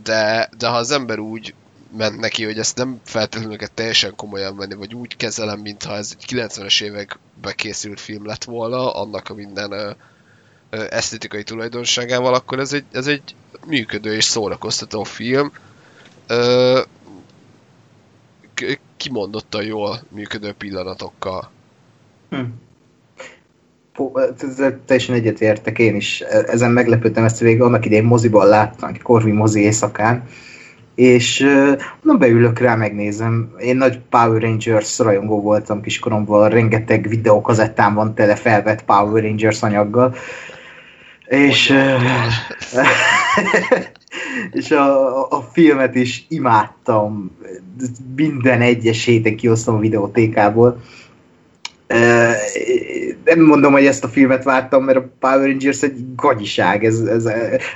de, de ha az ember úgy ment neki, hogy ezt nem feltétlenül kell teljesen komolyan venni, vagy úgy kezelem, mintha ez egy 90-es évekbe készült film lett volna, annak a minden ö, esztetikai tulajdonságával, akkor ez egy, ez egy működő és szórakoztató film. Ö, kimondottan jól működő pillanatokkal. Hm. Teljesen egyetértek én is. Ezen meglepődtem, ezt végig annak idején moziban láttam, Korvi mozi éjszakán, és nem beülök rá, megnézem. Én nagy Power Rangers rajongó voltam kiskoromban, rengeteg videókazettám van tele felvett Power Rangers anyaggal, és, és a, a filmet is imádtam. Minden egyes héten kihoztam a videótékából. Nem mondom, hogy ezt a filmet vártam, mert a Power Rangers egy gagyiság, ez, ez,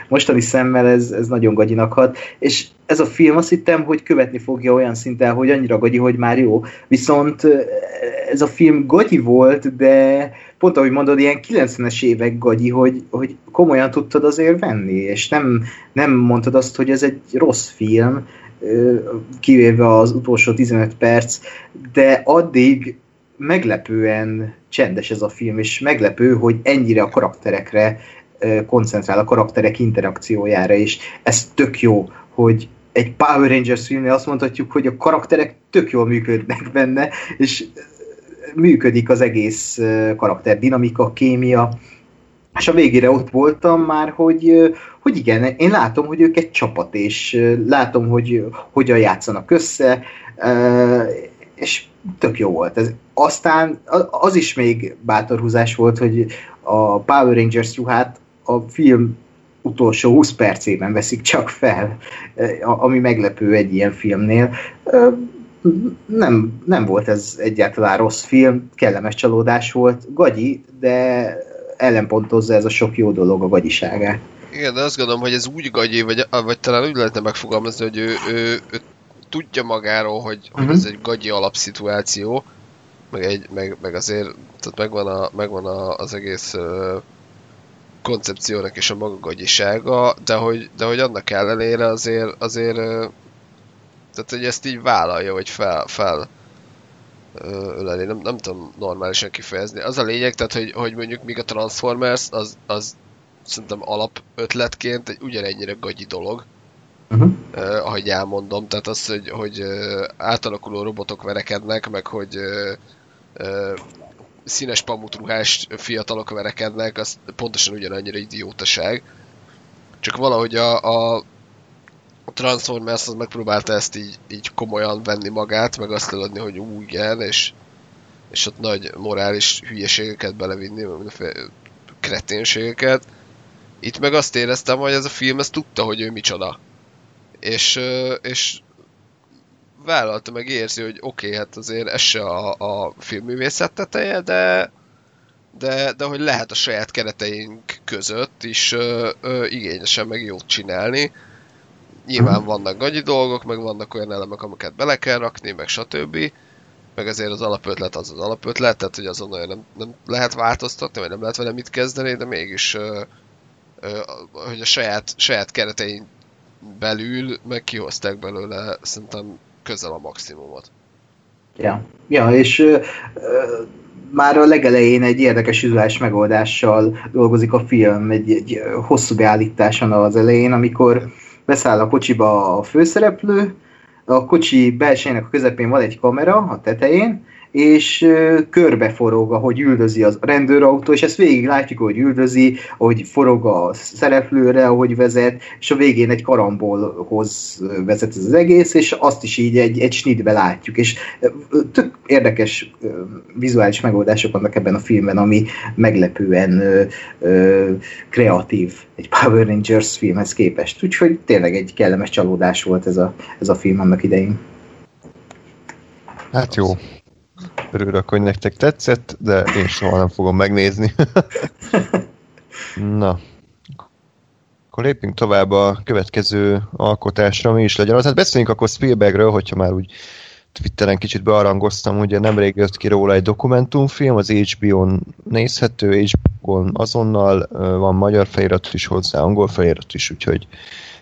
mostani szemmel ez, ez nagyon gagyinak hat, és ez a film azt hittem, hogy követni fogja olyan szinten, hogy annyira gagyi, hogy már jó, viszont ez a film gagyi volt, de pont ahogy mondod, ilyen 90-es évek gagyi, hogy, hogy komolyan tudtad azért venni, és nem, nem mondtad azt, hogy ez egy rossz film, kivéve az utolsó 15 perc, de addig meglepően csendes ez a film, és meglepő, hogy ennyire a karakterekre koncentrál, a karakterek interakciójára, és ez tök jó, hogy egy Power Rangers filmnél azt mondhatjuk, hogy a karakterek tök jól működnek benne, és működik az egész karakter dinamika, kémia, és a végére ott voltam már, hogy, hogy igen, én látom, hogy ők egy csapat, és látom, hogy hogyan játszanak össze, és tök jó volt. Ez, aztán az is még bátorhúzás volt, hogy a Power Rangers ruhát a film utolsó 20 percében veszik csak fel, eh, ami meglepő egy ilyen filmnél. Nem, nem volt ez egyáltalán rossz film, kellemes csalódás volt, gagyi, de ellenpontozza ez a sok jó dolog a gagyiságát. Igen, de azt gondolom, hogy ez úgy gagyi, vagy, vagy talán úgy lehetne megfogalmazni, hogy ő, ő, ő tudja magáról, hogy, hogy Mhm. ez egy gagyi alapszituáció, meg, egy, meg, meg azért, tehát megvan, a, megvan a, az egész ö, koncepciónak és a maga gagyisága, de hogy, de hogy annak ellenére azért, azért ö, tehát hogy ezt így vállalja, vagy fel, fel ö, öleli, nem, nem tudom normálisan kifejezni. Az a lényeg, tehát hogy, hogy mondjuk míg a Transformers, az, az szerintem alap ötletként egy ugyanennyire gagyi dolog, Uh-huh. uh, ahogy elmondom, tehát az, hogy, hogy uh, átalakuló robotok verekednek, meg hogy uh, ö, színes pamutruhás fiatalok verekednek, az pontosan ugyanannyira idiótaság. Csak valahogy a, a Transformers az megpróbálta ezt így, így komolyan venni magát, meg azt eladni, hogy ú, igen, és, és ott nagy morális hülyeségeket belevinni, mindenféle kreténségeket. Itt meg azt éreztem, hogy ez a film ezt tudta, hogy ő micsoda. És, és vállalta meg érzi, hogy oké, okay, hát azért ez se a, a filmművészet teteje, de, de, de hogy lehet a saját kereteink között is ö, ö, igényesen meg jót csinálni. Nyilván vannak gagyi dolgok, meg vannak olyan elemek, amiket bele kell rakni, meg stb. Meg azért az alapötlet az az alapötlet, tehát hogy azon nem, nem lehet változtatni, vagy nem lehet vele mit kezdeni, de mégis ö, ö, hogy a saját, saját keretein belül meg kihozták belőle szerintem közel a maximumot. Ja, ja és ö, ö, már a legelején egy érdekes üzlás megoldással dolgozik a film, egy, egy hosszú beállításon az elején, amikor beszáll a kocsiba a főszereplő, a kocsi belsejének a közepén van egy kamera a tetején, és körbe forog, ahogy üldözi az rendőrautó, és ezt végig látjuk, hogy üldözi, hogy forog a szereplőre, ahogy vezet, és a végén egy karambolhoz vezet ez az egész, és azt is így egy, egy snitbe látjuk, és tök érdekes vizuális megoldások vannak ebben a filmben, ami meglepően ö, ö, kreatív egy Power Rangers filmhez képest. Úgyhogy tényleg egy kellemes csalódás volt ez a, ez a film annak idején. Hát jó, Örülök, hogy nektek tetszett, de én soha nem fogom megnézni. Na. Akkor lépjünk tovább a következő alkotásra, mi is legyen. Hát beszéljünk akkor Spielbergről, hogyha már úgy Twitteren kicsit bearangoztam, ugye nemrég jött ki róla egy dokumentumfilm, az HBO-n nézhető, HBO-n azonnal van magyar felirat is hozzá, angol felirat is, úgyhogy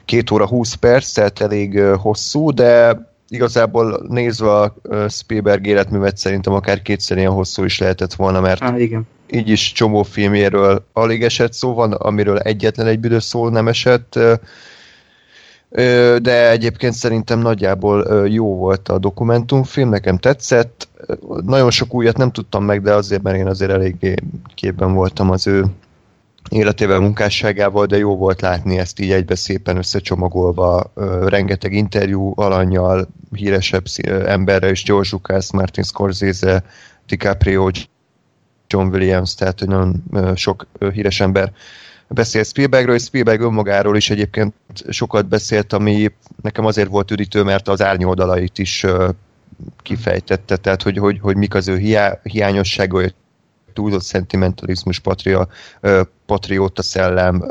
két óra 20 perc, tehát elég hosszú, de igazából nézve a Spielberg életművet szerintem akár kétszer ilyen hosszú is lehetett volna, mert ah, igen. így is csomó filmjéről alig esett szó van, amiről egyetlen egy büdös szó nem esett, de egyébként szerintem nagyjából jó volt a dokumentumfilm, nekem tetszett. Nagyon sok újat nem tudtam meg, de azért, mert én azért eléggé képben voltam az ő életével, munkásságával, de jó volt látni ezt így egybe szépen összecsomagolva, rengeteg interjú alanyjal, híresebb emberre is, George Lucas, Martin Scorsese, DiCaprio, John Williams, tehát nagyon sok híres ember beszél Spielbergről, és Spielberg önmagáról is egyébként sokat beszélt, ami nekem azért volt üdítő, mert az árnyoldalait is kifejtette, tehát hogy, hogy, hogy mik az ő hiá, hiányosságai, túlzott szentimentalizmus, patria, patrióta szellem,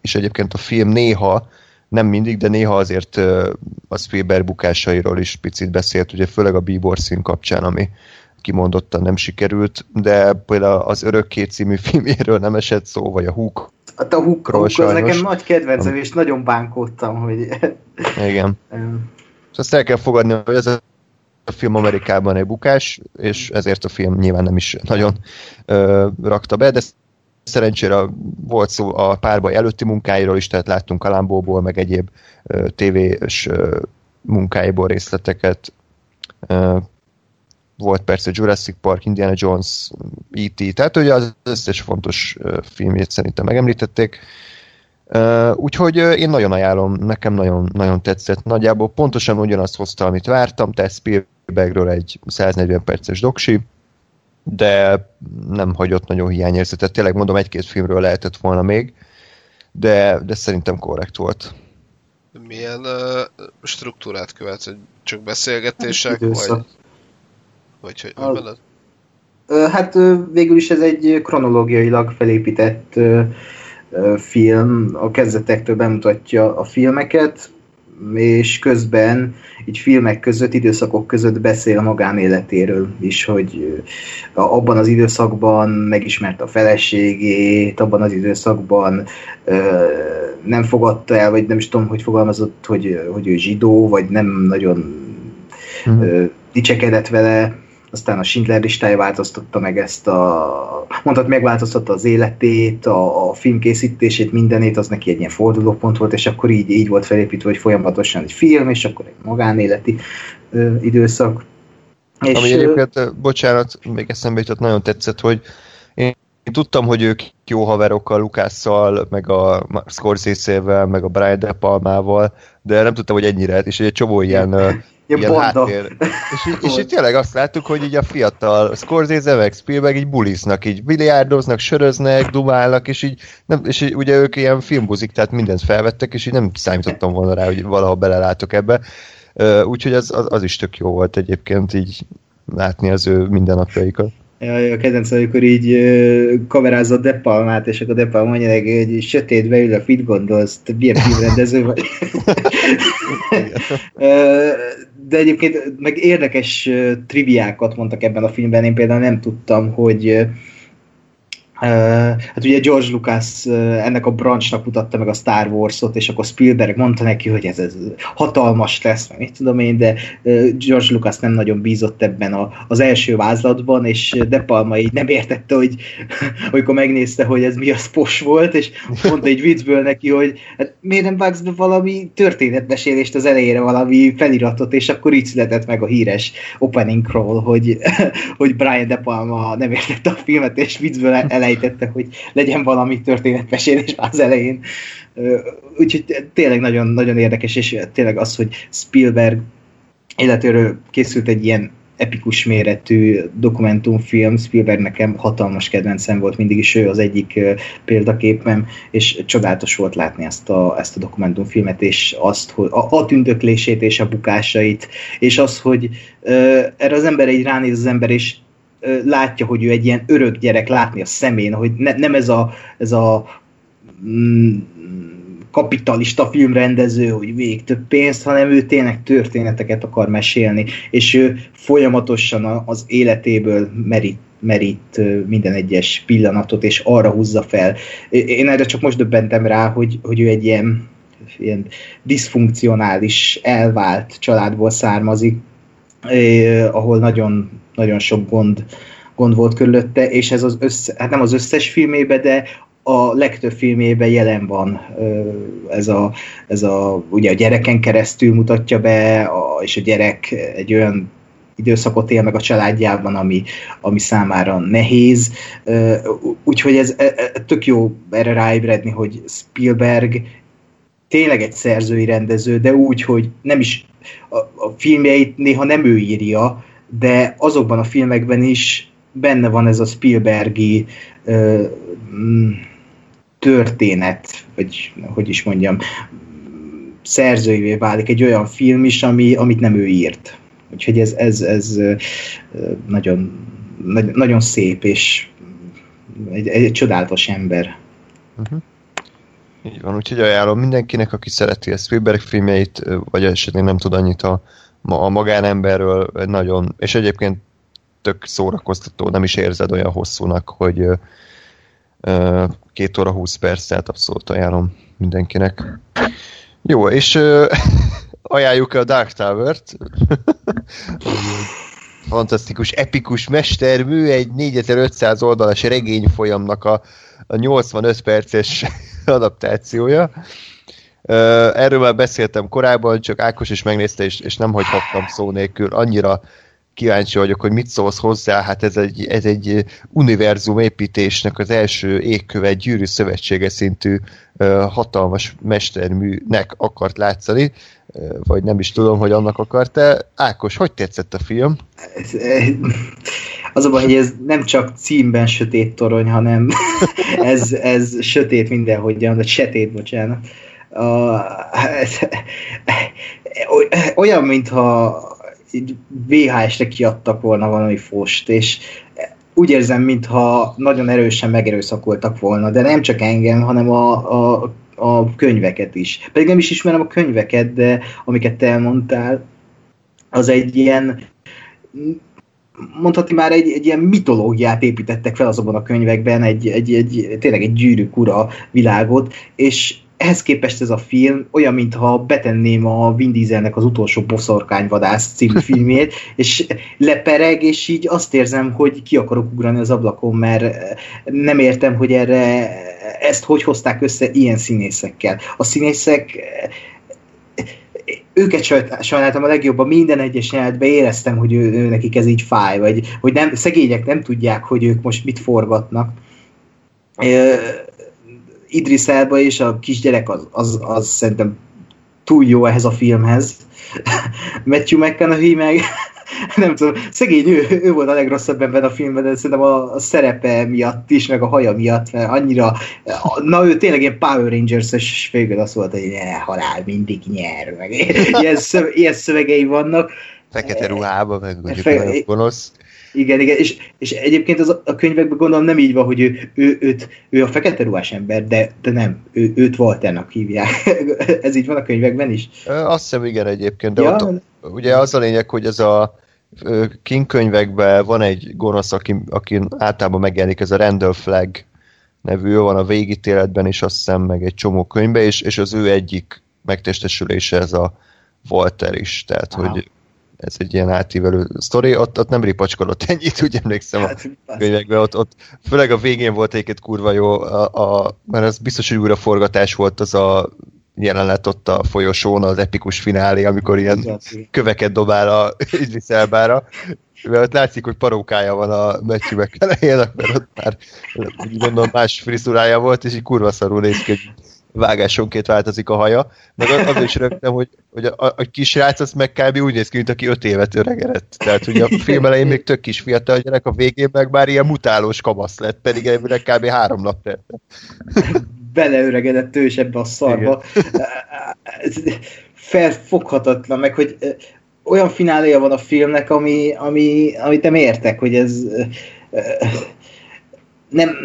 és egyébként a film néha, nem mindig, de néha azért a Spielberg bukásairól is picit beszélt, ugye főleg a Bíbor szín kapcsán, ami kimondottan nem sikerült, de például az Örökké című filméről nem esett szó, vagy a Hook Hát a Hook, Hook az nekem nagy kedvencem, és nagyon bánkódtam, hogy... Igen. Azt el kell fogadni, hogy ez a a film Amerikában egy bukás, és ezért a film nyilván nem is nagyon ö, rakta be, de szerencsére volt szó a párbaj előtti munkáiról is, tehát láttunk Kalambóból, meg egyéb ö, tévés ö, munkáiból részleteket. Ö, volt persze Jurassic Park, Indiana Jones, E.T., tehát ugye az összes fontos filmjét szerintem megemlítették. Uh, úgyhogy uh, én nagyon ajánlom, nekem nagyon, nagyon tetszett. Nagyjából pontosan ugyanazt hozta, amit vártam, tehát Spielbergről egy 140 perces doksi, de nem hagyott nagyon hiányérzetet. Tényleg mondom, egy-két filmről lehetett volna még, de, de szerintem korrekt volt. Milyen uh, struktúrát követ? Hogy csak beszélgetések, vagy, vagy hogy, hogy Hát végül is ez egy kronológiailag felépített film a kezdetektől bemutatja a filmeket, és közben így filmek között, időszakok között beszél a magánéletéről is, hogy abban az időszakban megismerte a feleségét, abban az időszakban nem fogadta el, vagy nem is tudom, hogy fogalmazott, hogy, hogy ő zsidó, vagy nem nagyon mm. dicsekedett vele, aztán a Schindler listája változtatta meg ezt a, mondhat megváltoztatta az életét, a, a filmkészítését, mindenét, az neki egy ilyen fordulópont volt, és akkor így, így volt felépítve, hogy folyamatosan egy film, és akkor egy magánéleti ö, időszak. És Ami egyébként, bocsánat, még eszembe jutott, nagyon tetszett, hogy én én tudtam, hogy ők jó haverok a Lukásszal, meg a Scorsese-vel, meg a Brian De Palmával, de nem tudtam, hogy ennyire, és egy csomó ilyen, ilyen háttér. És, így, és így tényleg azt láttuk, hogy így a fiatal Scorsese, meg Spielberg így bulisznak, így biliárdoznak, söröznek, dumálnak, és így, nem, és így ugye ők ilyen filmbuzik, tehát mindent felvettek, és így nem számítottam volna rá, hogy valaha belelátok ebbe. Úgyhogy az, az, az is tök jó volt egyébként így látni az ő mindennapjaikat a kedvenc, amikor így kamerázza De Palmát, és akkor De Palma mondja neki, hogy sötétbe ül, mit gondolsz, te milyen filmrendező vagy. De egyébként meg érdekes triviákat mondtak ebben a filmben, én például nem tudtam, hogy hát ugye George Lucas ennek a branchnak mutatta meg a Star Wars-ot, és akkor Spielberg mondta neki, hogy ez, ez hatalmas lesz, meg mit tudom én, de George Lucas nem nagyon bízott ebben a, az első vázlatban, és De Palma így nem értette, hogy amikor megnézte, hogy ez mi az pos volt, és mondta egy viccből neki, hogy hát miért nem vágsz be valami történetmesélést az elejére, valami feliratot, és akkor így született meg a híres opening crawl, hogy, hogy Brian De Palma nem értette a filmet, és viccből elej sejtette, hogy legyen valami történetmesélés az elején. Úgyhogy tényleg nagyon, nagyon érdekes, és tényleg az, hogy Spielberg életéről készült egy ilyen epikus méretű dokumentumfilm, Spielberg nekem hatalmas kedvencem volt, mindig is ő az egyik példaképem, és csodálatos volt látni ezt a, ezt a dokumentumfilmet, és azt, hogy a, a tündöklését és a bukásait, és az, hogy uh, erre az ember egy ránéz az ember, és látja, hogy ő egy ilyen örök gyerek látni a szemén, hogy ne, nem ez a, ez a mm, kapitalista filmrendező, hogy vég több pénzt, hanem ő tényleg történeteket akar mesélni, és ő folyamatosan az életéből merít merít minden egyes pillanatot, és arra húzza fel. Én erre csak most döbbentem rá, hogy, hogy ő egy ilyen, ilyen diszfunkcionális, elvált családból származik, eh, ahol nagyon nagyon sok gond, gond volt körülötte, és ez az össze, hát nem az összes filmében, de a legtöbb filmében jelen van ez a, ez a, ugye a gyereken keresztül mutatja be, a, és a gyerek egy olyan időszakot él meg a családjában, ami, ami számára nehéz. Úgyhogy ez, ez tök jó erre ráébredni, hogy Spielberg tényleg egy szerzői rendező, de úgy, hogy nem is a, a filmjeit néha nem ő írja, de azokban a filmekben is benne van ez a Spielbergi ö, mm, történet, vagy hogy is mondjam, szerzőivé válik egy olyan film is, ami, amit nem ő írt. Úgyhogy ez, ez, ez nagyon, nagyon szép, és egy, egy csodálatos ember. Uh-huh. Így van, úgyhogy ajánlom mindenkinek, aki szereti a Spielberg filmjeit, vagy esetleg nem tud annyit a a magánemberről nagyon, és egyébként tök szórakoztató, nem is érzed olyan hosszúnak, hogy uh, két óra húsz perc, tehát abszolút ajánlom mindenkinek. Jó, és uh, ajánljuk a Dark Tower-t. Fantasztikus, epikus mestermű, egy 4500 oldalas regényfolyamnak a, a 85 perces adaptációja. Erről már beszéltem korábban, csak Ákos is megnézte, és, és nem hagyhattam szó nélkül. Annyira kíváncsi vagyok, hogy mit szólsz hozzá, hát ez egy, ez egy univerzum építésnek az első égkövet gyűrű szövetsége szintű hatalmas mesterműnek akart látszani, vagy nem is tudom, hogy annak akart-e. Ákos, hogy tetszett a film? Az a baj, hogy ez nem csak címben sötét torony, hanem ez, ez sötét mindenhogyan, vagy setét, bocsánat a, olyan, mintha VHS-re kiadtak volna valami fost, és úgy érzem, mintha nagyon erősen megerőszakoltak volna, de nem csak engem, hanem a, a, a könyveket is. Pedig nem is ismerem a könyveket, de amiket te elmondtál, az egy ilyen mondhatni már egy, egy ilyen mitológiát építettek fel azokban a könyvekben, egy, egy, egy, tényleg egy gyűrűk ura világot, és ehhez képest ez a film olyan, mintha betenném a Vin Dieselnek az utolsó boszorkányvadász című filmét, és lepereg, és így azt érzem, hogy ki akarok ugrani az ablakon, mert nem értem, hogy erre ezt hogy hozták össze ilyen színészekkel. A színészek őket sajnáltam a legjobban, minden egyes jelenetben éreztem, hogy ő, ő, nekik ez így fáj, vagy hogy nem, szegények nem tudják, hogy ők most mit forgatnak. Uh, Idris Elba és a kisgyerek az, az, az szerintem túl jó ehhez a filmhez. Matthew McConaughey meg nem tudom, szegény ő, ő volt a legrosszabb ebben a filmben, de szerintem a, a szerepe miatt is, meg a haja miatt, mert annyira, na ő tényleg ilyen Power Rangers-es végül azt volt, hogy ne, halál mindig nyer, meg ilyen, szöve, ilyen szövegei vannak. Fekete ruhába, meg Fe, gonosz. Igen, igen, és, és egyébként az a könyvekben gondolom nem így van, hogy ő, ő, őt, ő a fekete ruhás ember, de, de nem, ő, őt Walternak hívják. ez így van a könyvekben is? Azt hiszem igen egyébként, de ja, ott, ugye az a lényeg, hogy ez a King könyvekben van egy gonosz, aki, aki általában megjelenik, ez a Randall Flag nevű, ő van a végítéletben is, azt hiszem, meg egy csomó könyvbe, és, és az ő egyik megtestesülése ez a Walter is, tehát Aha. hogy ez egy ilyen átívelő sztori, ott, ott nem ripacskolott ennyit, úgy emlékszem hát, a könyvekben, ott, ott főleg a végén volt egy kurva jó, a, a, mert ez biztos, hogy újra forgatás volt az a jelenet ott a folyosón, az epikus finálé, amikor ilyen köveket dobál a Idris Elbára, mert ott látszik, hogy parókája van a meccsümek elején, mert ott már gondolom más frizurája volt, és így kurva szarul néz ki, vágásonként változik a haja, meg az is rögtem, hogy, hogy a, a kisrác az meg kb. úgy néz ki, mint aki öt évet öregedett. Tehát ugye a film elején még tök kis fiatal gyerek, a végén meg már ilyen mutálós kamasz lett, pedig elvileg kb. három nap telt. beleöregedett ő is ebbe a szarba. Felfoghatatlan, meg hogy olyan fináléja van a filmnek, ami, ami, amit nem értek, hogy ez nem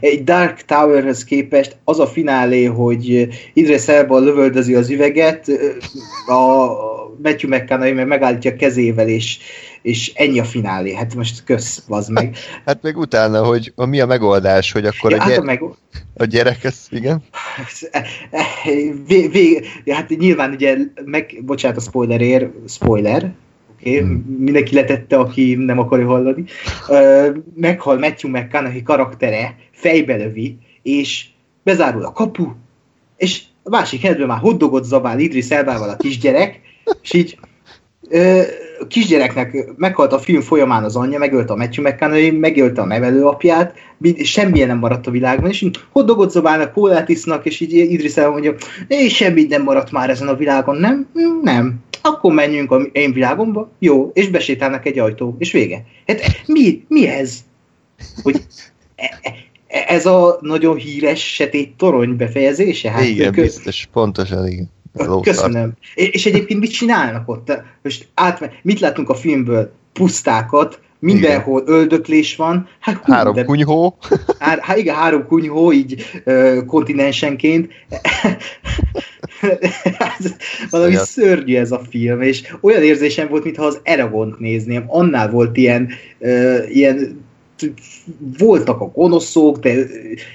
egy Dark Towerhez képest az a finálé, hogy Idris Elba lövöldözi az üveget, a Matthew McConaughey meg megállítja a kezével, és, és ennyi a finálé. Hát most kösz, az meg. hát meg utána, hogy a, mi a megoldás, hogy akkor ja, a, gyere, hát a, meg... a gyerek, ez, igen? Vé, vé, hát nyilván ugye, meg, bocsánat a spoilerért, spoiler, oké, okay, hmm. mindenki letette, aki nem akarja hallani, uh, meghal Matthew McConaughey karaktere, fejbe lövi, és bezárul a kapu, és a másik helyzetben már hoddogot zabál Idris Elbával a kisgyerek, és így ö, kisgyereknek meghalt a film folyamán az anyja, megölte a Matthew McConaughey, megölte a nevelőapját, semmilyen nem maradt a világban, és hoddogot zabálnak, kólát isznak, és így Idris el mondja, és semmi nem maradt már ezen a világon, nem? Nem. Akkor menjünk a én világomba, jó, és besétálnak egy ajtó, és vége. Hát mi, mi ez? Hogy e, e, ez a nagyon híres setét torony befejezése? Hát igen, kö... biztos, pontosan igen. Köszönöm. És egyébként mit csinálnak ott? Most át, mit látunk a filmből? Pusztákat, mindenhol igen. öldöklés van. Hát, hú, három de, kunyhó. Há, há, igen, három kunyhó, így uh, kontinensenként. valami Igen. szörnyű ez a film, és olyan érzésem volt, mintha az Eragont nézném. Annál volt ilyen, uh, ilyen voltak a gonoszok, de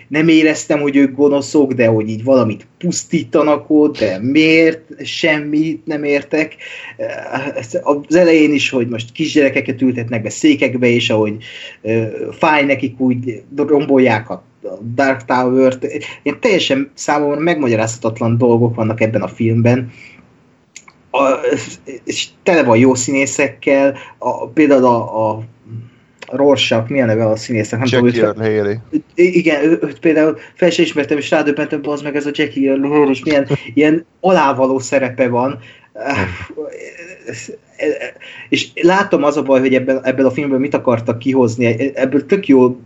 nem éreztem, hogy ők gonoszok, de hogy így valamit pusztítanak ott, de miért semmit nem értek. Az elején is, hogy most kisgyerekeket ültetnek be székekbe, és ahogy fáj nekik, úgy rombolják a Dark Tower-t. Ilyen teljesen számomra megmagyarázhatatlan dolgok vannak ebben a filmben. A, és tele van jó színészekkel, a, például a, a Rorschach, milyen neve a színésznek? Nem Jackie Earl Haley. Igen, őt például fel sem ismertem, és rádöbbentem, az meg ez a Jackie Earl Haley, és milyen ilyen alávaló szerepe van. és látom az a baj, hogy ebben, ebben a filmben mit akartak kihozni. Ebből tök jó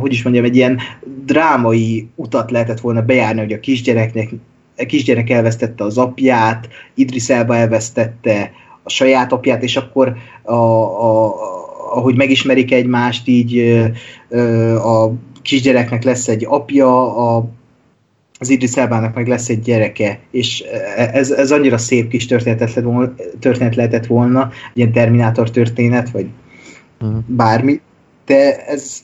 hogy is mondjam, egy ilyen drámai utat lehetett volna bejárni, hogy a kisgyereknek a kisgyerek elvesztette az apját, Idris Elba elvesztette a saját apját, és akkor a, a, ahogy megismerik egymást, így a kisgyereknek lesz egy apja, a, az Idris Elbának meg lesz egy gyereke, és ez, ez annyira szép kis történet lehetett volna, történet lehetett volna, ilyen Terminátor történet, vagy uh-huh. bármi, de ez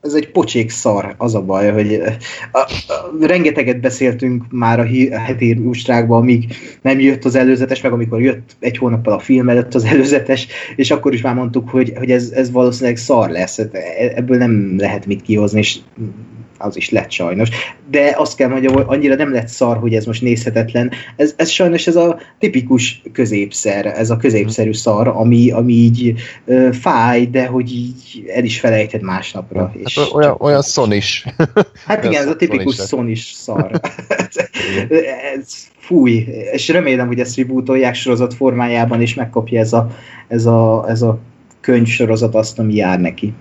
ez egy pocsék szar, az a baj, hogy a, a, a, rengeteget beszéltünk már a, hí, a heti ústrákban, amíg nem jött az előzetes, meg amikor jött egy hónappal a film előtt az előzetes, és akkor is már mondtuk, hogy, hogy ez, ez valószínűleg szar lesz, hát e, ebből nem lehet mit kihozni, és az is lett sajnos. De azt kell mondjam, hogy annyira nem lett szar, hogy ez most nézhetetlen. Ez, ez sajnos ez a tipikus középszer, ez a középszerű szar, ami, ami így ö, fáj, de hogy így el is felejted másnapra. Hát és olyan, olyan szon is. Hát igen, ez a tipikus szon is szar. ez, ez fúj, és remélem, hogy ezt rebootolják sorozat formájában, és megkapja ez a, ez a, ez a könyvsorozat azt, ami jár neki.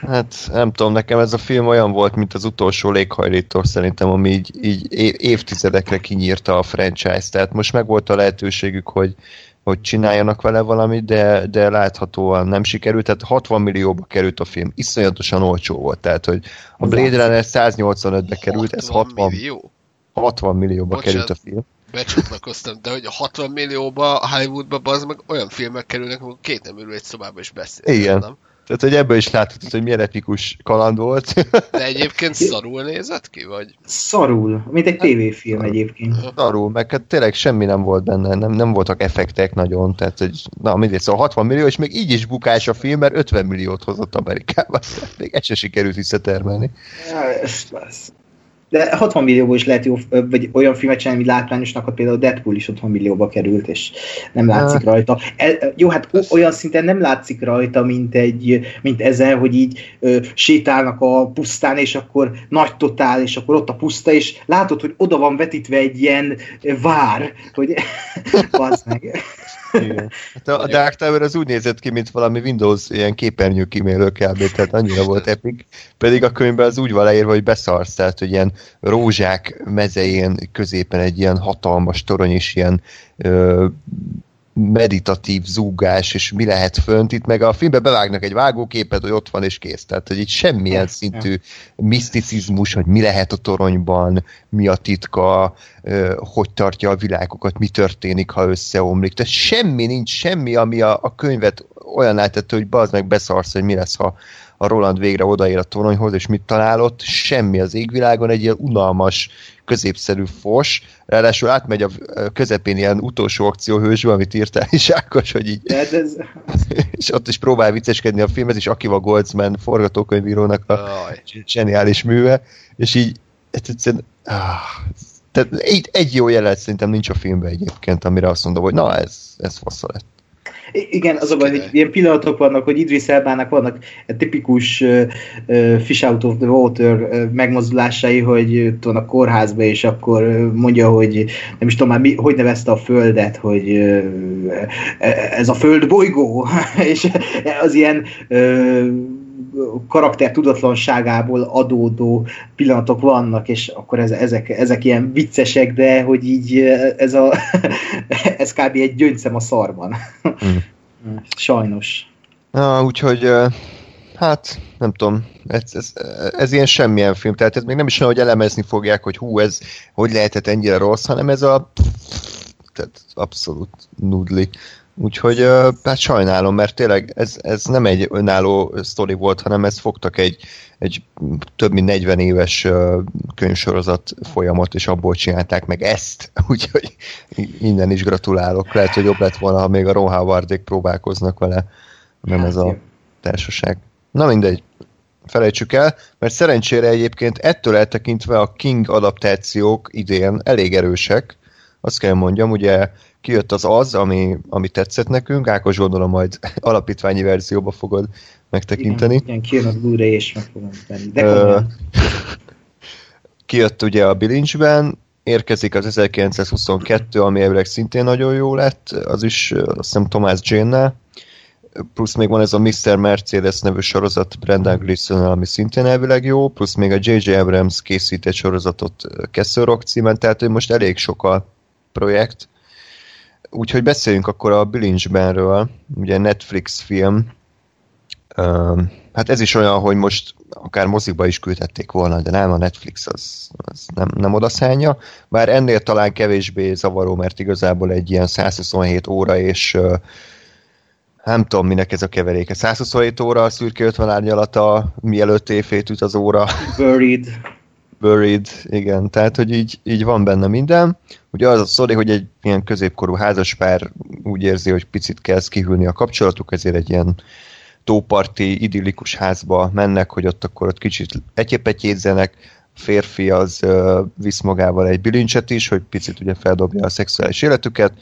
Hát nem tudom, nekem ez a film olyan volt, mint az utolsó léghajlító szerintem, ami így, így évtizedekre kinyírta a franchise tehát most meg volt a lehetőségük, hogy, hogy csináljanak vele valamit, de, de láthatóan nem sikerült, tehát 60 millióba került a film, iszonyatosan olcsó volt, tehát hogy a Blade Runner 185-be került, ez 60 millió? 60 millióba Bocsánat, került a film. Becsatlakoztam, de hogy a 60 millióba Hollywoodba az meg olyan filmek kerülnek, amikor két nem ül egy szobába és beszél. Igen. Nem? Tehát, hogy ebből is láthatod, hogy milyen epikus kaland volt. De egyébként szarul nézett ki, vagy? Szarul, mint egy tévéfilm egyébként. Szarul, meg hát tényleg semmi nem volt benne, nem, nem voltak effektek nagyon, tehát hogy, na mindegy, szóval 60 millió, és még így is bukás a film, mert 50 milliót hozott Amerikába. Még ezt se sikerült visszatermelni. Ja, ez, ez de 60 millióból is lehet jó, vagy olyan filmet csinálni, mint látványosnak, hogy például Deadpool is 60 millióba került, és nem látszik rajta. E, jó, hát olyan szinten nem látszik rajta, mint, egy, mint ezen, hogy így ö, sétálnak a pusztán, és akkor nagy totál, és akkor ott a puszta, és látod, hogy oda van vetítve egy ilyen vár, hogy bazd meg. Igen. Hát a, Dark Tower az úgy nézett ki, mint valami Windows ilyen képernyő kimélő kb. Tehát annyira volt epic. Pedig a könyvben az úgy van leírva, hogy beszarsz, tehát hogy ilyen rózsák mezején középen egy ilyen hatalmas torony és ilyen ö, meditatív zúgás, és mi lehet fönt itt, meg a filmbe bevágnak egy vágóképet, hogy ott van és kész. Tehát, hogy itt semmilyen szintű miszticizmus, hogy mi lehet a toronyban, mi a titka, hogy tartja a világokat, mi történik, ha összeomlik. Tehát semmi nincs, semmi, ami a, a könyvet olyan lehetett, hogy bazd meg beszarsz, hogy mi lesz, ha a Roland végre odaér a toronyhoz, és mit találott? Semmi az égvilágon, egy ilyen unalmas, középszerű fos, ráadásul átmegy a közepén ilyen utolsó akcióhősbe, amit írtál is Ákos, hogy így... Ez... és ott is próbál vicceskedni a film, ez is Akiva Goldsman forgatókönyvírónak a zseniális műve, és így egyszerűen... Ah, tehát egy, egy jó jelet szerintem nincs a filmben egyébként, amire azt mondom, hogy na ez, ez fassa lett. Igen, az a baj, hogy ilyen pillanatok vannak, hogy Idris Elbának vannak tipikus uh, fish out of the water uh, megmozdulásai, hogy van a kórházba, és akkor mondja, hogy nem is tudom már, mi, hogy nevezte a földet, hogy uh, ez a föld bolygó, és az ilyen uh, karakter tudatlanságából adódó pillanatok vannak, és akkor ez, ezek, ezek ilyen viccesek, de hogy így ez, a, ez kb. egy gyöngyszem a szarban. Mm. Sajnos. Na, úgyhogy hát nem tudom, ez, ez, ez ilyen semmilyen film, tehát ez még nem is olyan, hogy elemezni fogják, hogy hú, ez hogy lehetett ennyire rossz, hanem ez a tehát abszolút nudli. Úgyhogy hát sajnálom, mert tényleg ez, ez nem egy önálló sztori volt, hanem ezt fogtak egy, egy több mint 40 éves könyvsorozat folyamat, és abból csinálták meg ezt. Úgyhogy innen is gratulálok. Lehet, hogy jobb lett volna, ha még a Ron Howardék próbálkoznak vele, nem hát, ez a társaság. Na mindegy, felejtsük el, mert szerencsére egyébként ettől eltekintve a King adaptációk idén elég erősek, azt kell mondjam, ugye kijött az az, ami, ami tetszett nekünk, Ákos gondolom majd alapítványi verzióba fogod megtekinteni. Igen, igen kijön a Blu-ray és meg fogom tenni. De kijött ugye a bilincsben, érkezik az 1922, ami elvileg szintén nagyon jó lett, az is azt hiszem Thomas Jane-nel, plusz még van ez a Mr. Mercedes nevű sorozat Brendan gleeson ami szintén elvileg jó, plusz még a J.J. Abrams készít egy sorozatot Castle Rock címen, tehát hogy most elég sok a projekt, úgyhogy beszéljünk akkor a Bilincsbenről, ugye Netflix film, hát ez is olyan, hogy most akár mozikba is küldhették volna, de nem, a Netflix az, az nem, nem odaszánja, bár ennél talán kevésbé zavaró, mert igazából egy ilyen 127 óra, és nem tudom, minek ez a keveréke. 127 óra a szürke 50 árnyalata, mielőtt éjfét üt az óra. Buried. Buried, igen, tehát hogy így, így van benne minden. Ugye az a sztori, hogy egy ilyen középkorú házaspár úgy érzi, hogy picit kezd kihűlni a kapcsolatuk, ezért egy ilyen tóparti idillikus házba mennek, hogy ott akkor ott kicsit egyépetyézzenek, a férfi az uh, visz magával egy bilincset is, hogy picit ugye feldobja a szexuális életüket,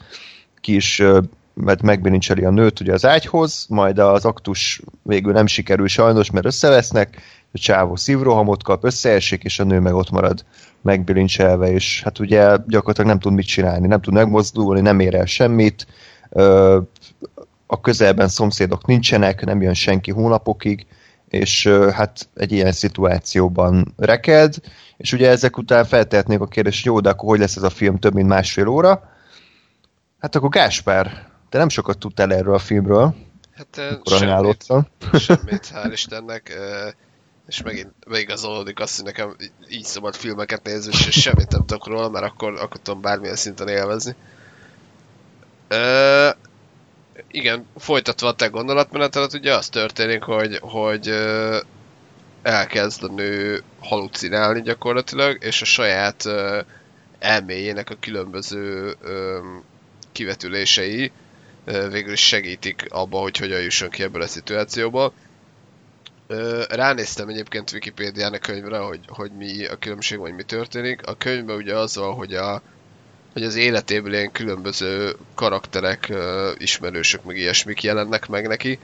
ki is uh, mert megbilincseli a nőt ugye az ágyhoz, majd az aktus végül nem sikerül sajnos, mert összevesznek, a csávó szívrohamot kap, összeesik, és a nő meg ott marad megbilincselve, és hát ugye gyakorlatilag nem tud mit csinálni, nem tud megmozdulni, nem ér el semmit, a közelben szomszédok nincsenek, nem jön senki hónapokig, és hát egy ilyen szituációban reked, és ugye ezek után feltehetnék a kérdést, jó, de akkor hogy lesz ez a film több mint másfél óra? Hát akkor Gáspár, te nem sokat tudtál erről a filmről. Hát semmit, semmit, hál' Istennek, és megint beigazolódik azt, hogy nekem így szabad filmeket nézni, és semmit nem tudok róla, mert akkor, akkor tudom bármilyen szinten élvezni. Uh, igen, folytatva a te gondolatmenetelet, ugye az történik, hogy, hogy uh, elkezd a nő halucinálni gyakorlatilag, és a saját uh, elméjének a különböző um, kivetülései uh, végül is segítik abba, hogy hogyan jusson ki ebből a szituációból. Ránéztem egyébként Wikipédián a könyvre, hogy, hogy mi a különbség, vagy mi történik. A könyvben ugye az van, hogy a, hogy az életéből ilyen különböző karakterek, ismerősök, meg ilyesmik jelennek meg neki.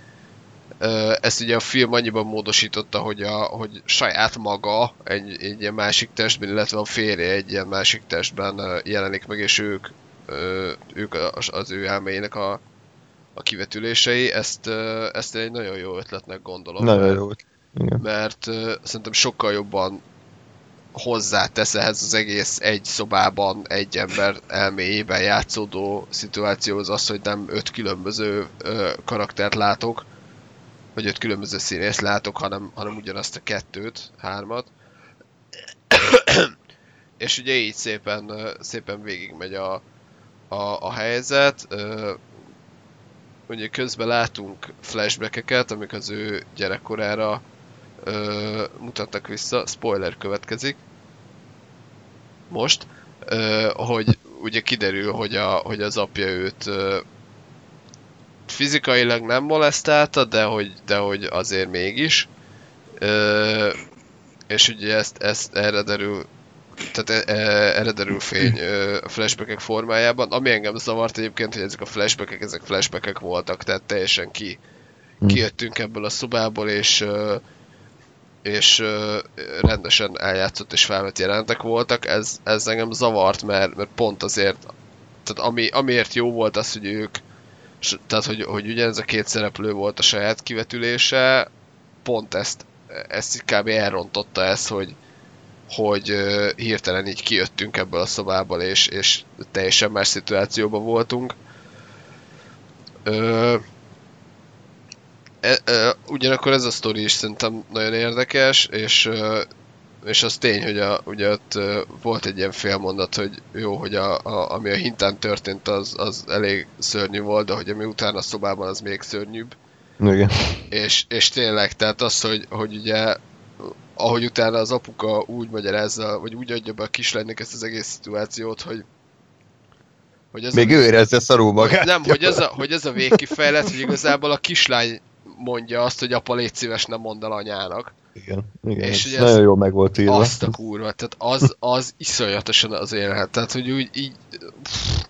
Ezt ugye a film annyiban módosította, hogy, a, hogy saját maga egy, egy ilyen másik testben, illetve a férje egy ilyen másik testben jelenik meg, és ők, ők az, az ő elméjének a, a kivetülései. Ezt, ezt egy nagyon jó ötletnek gondolom. Nagyon jó. Igen. Mert szerintem sokkal jobban hozzátesz ehhez az egész egy szobában egy ember elméjében játszódó szituációhoz az, hogy nem öt különböző ö, karaktert látok, vagy öt különböző színészt látok, hanem, hanem ugyanazt a kettőt, hármat. És ugye így szépen, szépen végigmegy a, a, a helyzet. Ö, ugye közben látunk flashbackeket, amik az ő gyerekkorára ö, mutatnak vissza. Spoiler következik most, ö, hogy ugye kiderül, hogy, a, hogy az apja őt ö, fizikailag nem molesztálta, de hogy, de hogy azért mégis. Ö, és ugye ezt, ezt erre derül tehát e, e, erre derül fény a flashbackek formájában. Ami engem zavart egyébként, hogy ezek a flashbackek, ezek flashbackek voltak, tehát teljesen ki, hmm. kijöttünk ebből a szobából, és és rendesen eljátszott és felvett jelentek voltak, ez, ez engem zavart, mert, mert pont azért, tehát ami, amiért jó volt az, hogy ők, tehát hogy, hogy ugye ez a két szereplő volt a saját kivetülése, pont ezt, ezt kb. elrontotta ezt, hogy, hogy hirtelen így kijöttünk ebből a szobából, és, és teljesen más szituációban voltunk. Uh, e, e, ugyanakkor ez a sztori is szerintem nagyon érdekes, és, és az tény, hogy a, ugye ott volt egy ilyen félmondat, hogy jó, hogy a, a, ami a hintán történt, az, az elég szörnyű volt, de hogy ami utána a szobában, az még szörnyűbb. Igen. És, és tényleg, tehát az, hogy, hogy ugye ahogy utána az apuka úgy magyarázza, vagy úgy adja be a kislánynak ezt az egész szituációt, hogy hogy ez Még a, ő érezze szarul magát. Nem, hogy ez a, hogy ez a végkifejlet, hogy igazából a kislány mondja azt, hogy apa légy szíves, nem mondd el anyának. Igen, igen és ez nagyon jól meg volt írva. Azt a kurva, tehát az, az iszonyatosan az élhet, tehát hogy úgy így... Pff,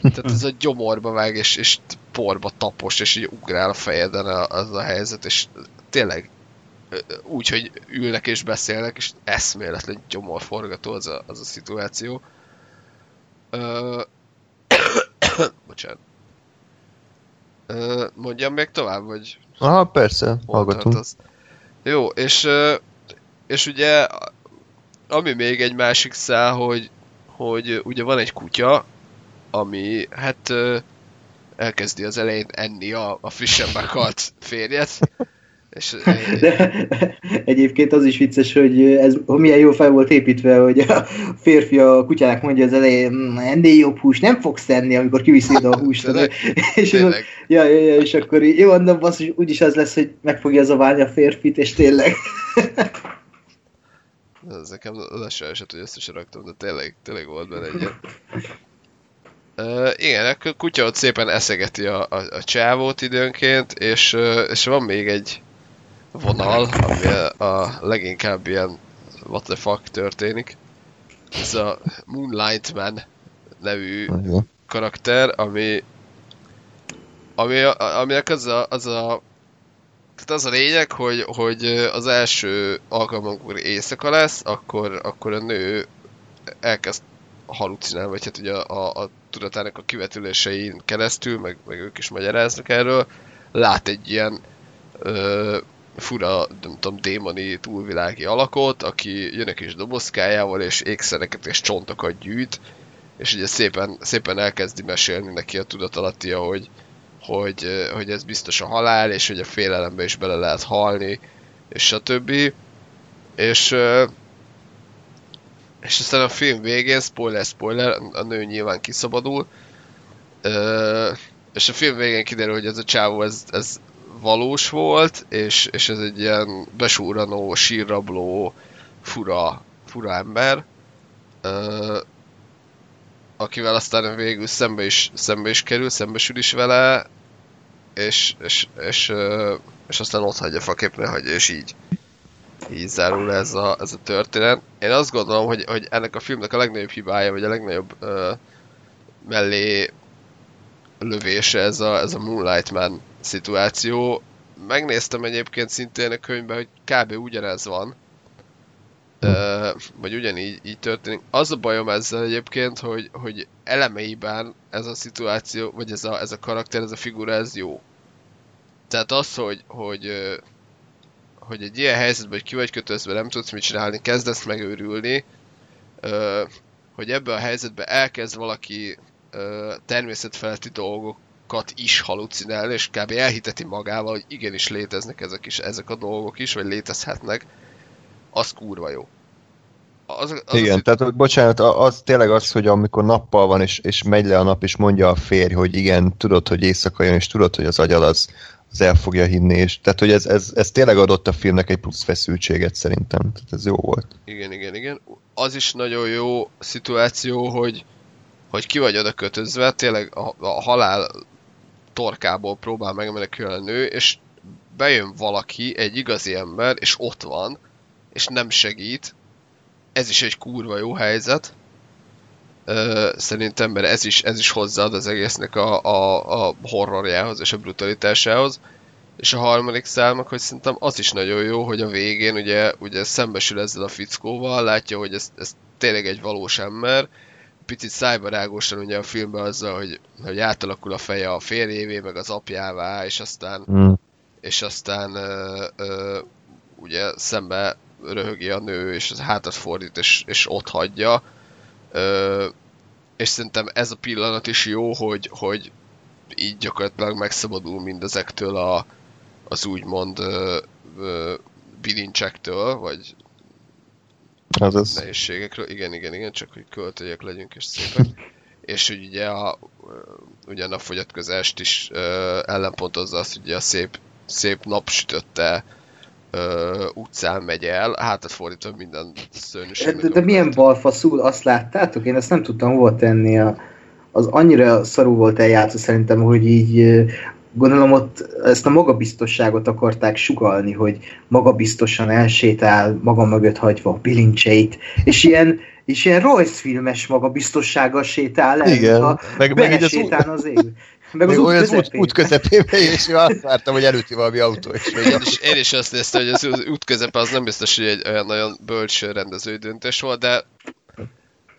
tehát ez a gyomorba vág, és, és porba tapos, és így ugrál a fejeden az a helyzet, és tényleg úgy, hogy ülnek és beszélnek, és eszméletlen gyomorforgató az a, az a szituáció. Ö... Bocsánat. Ö, mondjam még tovább, vagy... Aha, persze, hallgatunk. Az... Jó, és, és ugye ami még egy másik szál, hogy, hogy ugye van egy kutya, ami hát elkezdi az elején enni a, a frissen meghalt férjet, és, De egyébként az is vicces, hogy ez milyen jó fel volt építve, hogy a férfi a kutyának mondja az elején, mm, ennél jobb hús nem fogsz enni, amikor kiviszed a húst. Tényleg, és, tényleg. Ja, ja, ja, és akkor így, jó, mondom, hogy úgyis az lesz, hogy meg fogja zaválni a férfit, és tényleg. ez nekem az se esett, hogy is raktam, de tényleg, tényleg volt benne egy. Uh, igen, a kutya ott szépen eszegeti a, a, a csávót időnként, és, uh, és van még egy vonal, ami a, leginkább ilyen what the fuck történik. Ez a Moonlight Man nevű karakter, ami ami, aminek az a, az a tehát az a lényeg, hogy, hogy az első alkalommal, éjszaka lesz, akkor, akkor a nő elkezd halucinálni, vagy hát ugye a, a, a tudatának a kivetülésein keresztül, meg, meg ők is magyaráznak erről, lát egy ilyen ö, fura, nem tudom, démoni túlvilági alakot, aki jön egy kis dobozkájával, és ékszereket és csontokat gyűjt, és ugye szépen, szépen elkezdi mesélni neki a tudatalattia, hogy, hogy, hogy ez biztos a halál, és hogy a félelembe is bele lehet halni, és stb. És, és aztán a film végén, spoiler, spoiler, a nő nyilván kiszabadul, és a film végén kiderül, hogy ez a csávó, ez, ez valós volt, és, és ez egy ilyen besúranó, sírrabló, fura, fura ember, akivel aztán végül szembe is, szembe is kerül, szembesül is vele, és, és, és, és aztán ott hagyja faképre, hagyja, és így így zárul ez a, ez a történet. Én azt gondolom, hogy, hogy ennek a filmnek a legnagyobb hibája, vagy a legnagyobb uh, mellé lövése ez a, ez a Moonlight Man szituáció. Megnéztem egyébként szintén a könyvben, hogy kb. ugyanez van. Uh, vagy ugyanígy így történik. Az a bajom ezzel egyébként, hogy, hogy elemeiben ez a szituáció, vagy ez a, ez a karakter, ez a figura, ez jó. Tehát az, hogy, hogy, hogy egy ilyen helyzetben, hogy ki vagy kötözve, nem tudsz mit csinálni, kezdesz megőrülni, hogy ebben a helyzetben elkezd valaki természetfeletti dolgokat is halucinálni, és kb. elhiteti magával, hogy igenis léteznek ezek, is, ezek a dolgok is, vagy létezhetnek, az kurva jó. Az, az Igen, az... tehát bocsánat, az tényleg az, hogy amikor nappal van, és, és megy le a nap, és mondja a férj, hogy igen, tudod, hogy éjszaka jön, és tudod, hogy az agyal az, az el fogja hinni, és tehát, hogy ez, ez, ez tényleg adott a filmnek egy plusz feszültséget szerintem, tehát ez jó volt. Igen, igen, igen. Az is nagyon jó szituáció, hogy, hogy ki vagy oda kötözve, tényleg a, a halál torkából próbál megmenekülni a nő, és bejön valaki, egy igazi ember, és ott van, és nem segít, ez is egy kurva jó helyzet. Ö, szerintem, mert ez is, ez is hozzáad az egésznek a, a, a horrorjához és a brutalitásához. És a harmadik számok, hogy szerintem az is nagyon jó, hogy a végén ugye, ugye szembesül ezzel a fickóval, látja, hogy ez, ez tényleg egy valós ember, picit szájbarágosan ugye a filmben azzal, hogy, hogy átalakul a feje a férjévé, meg az apjává, és aztán, mm. és aztán ö, ö, ugye szembe röhögi a nő, és az hátat fordít, és, és ott hagyja. Ö, és szerintem ez a pillanat is jó, hogy, hogy így gyakorlatilag megszabadul mindezektől a, az úgymond ö, ö, bilincsektől, vagy az nehézségekről. Igen, igen, igen, csak hogy költőjek legyünk és szépek. és hogy ugye a, ugyan a fogyatkozást is ö, ellenpontozza azt, hogy ugye a szép, szép napsütötte ö, utcán megy el, hátat fordítva minden szörnyűség. De, de milyen balfaszul, azt láttátok? Én ezt nem tudtam hova tenni. A, az annyira szarú volt eljátszó szerintem, hogy így gondolom ott ezt a magabiztosságot akarták sugalni, hogy magabiztosan elsétál, maga mögött hagyva a bilincseit, és ilyen, és ilyen rajzfilmes magabiztossággal sétál el, Igen, a meg, meg az, az ég. Meg az út, olyan út, út közepébe, és azt vártam, hogy előtti valami autó is. Én is, én is azt néztem, hogy az út közepe az nem biztos, hogy egy olyan nagyon bölcs rendező döntés volt, de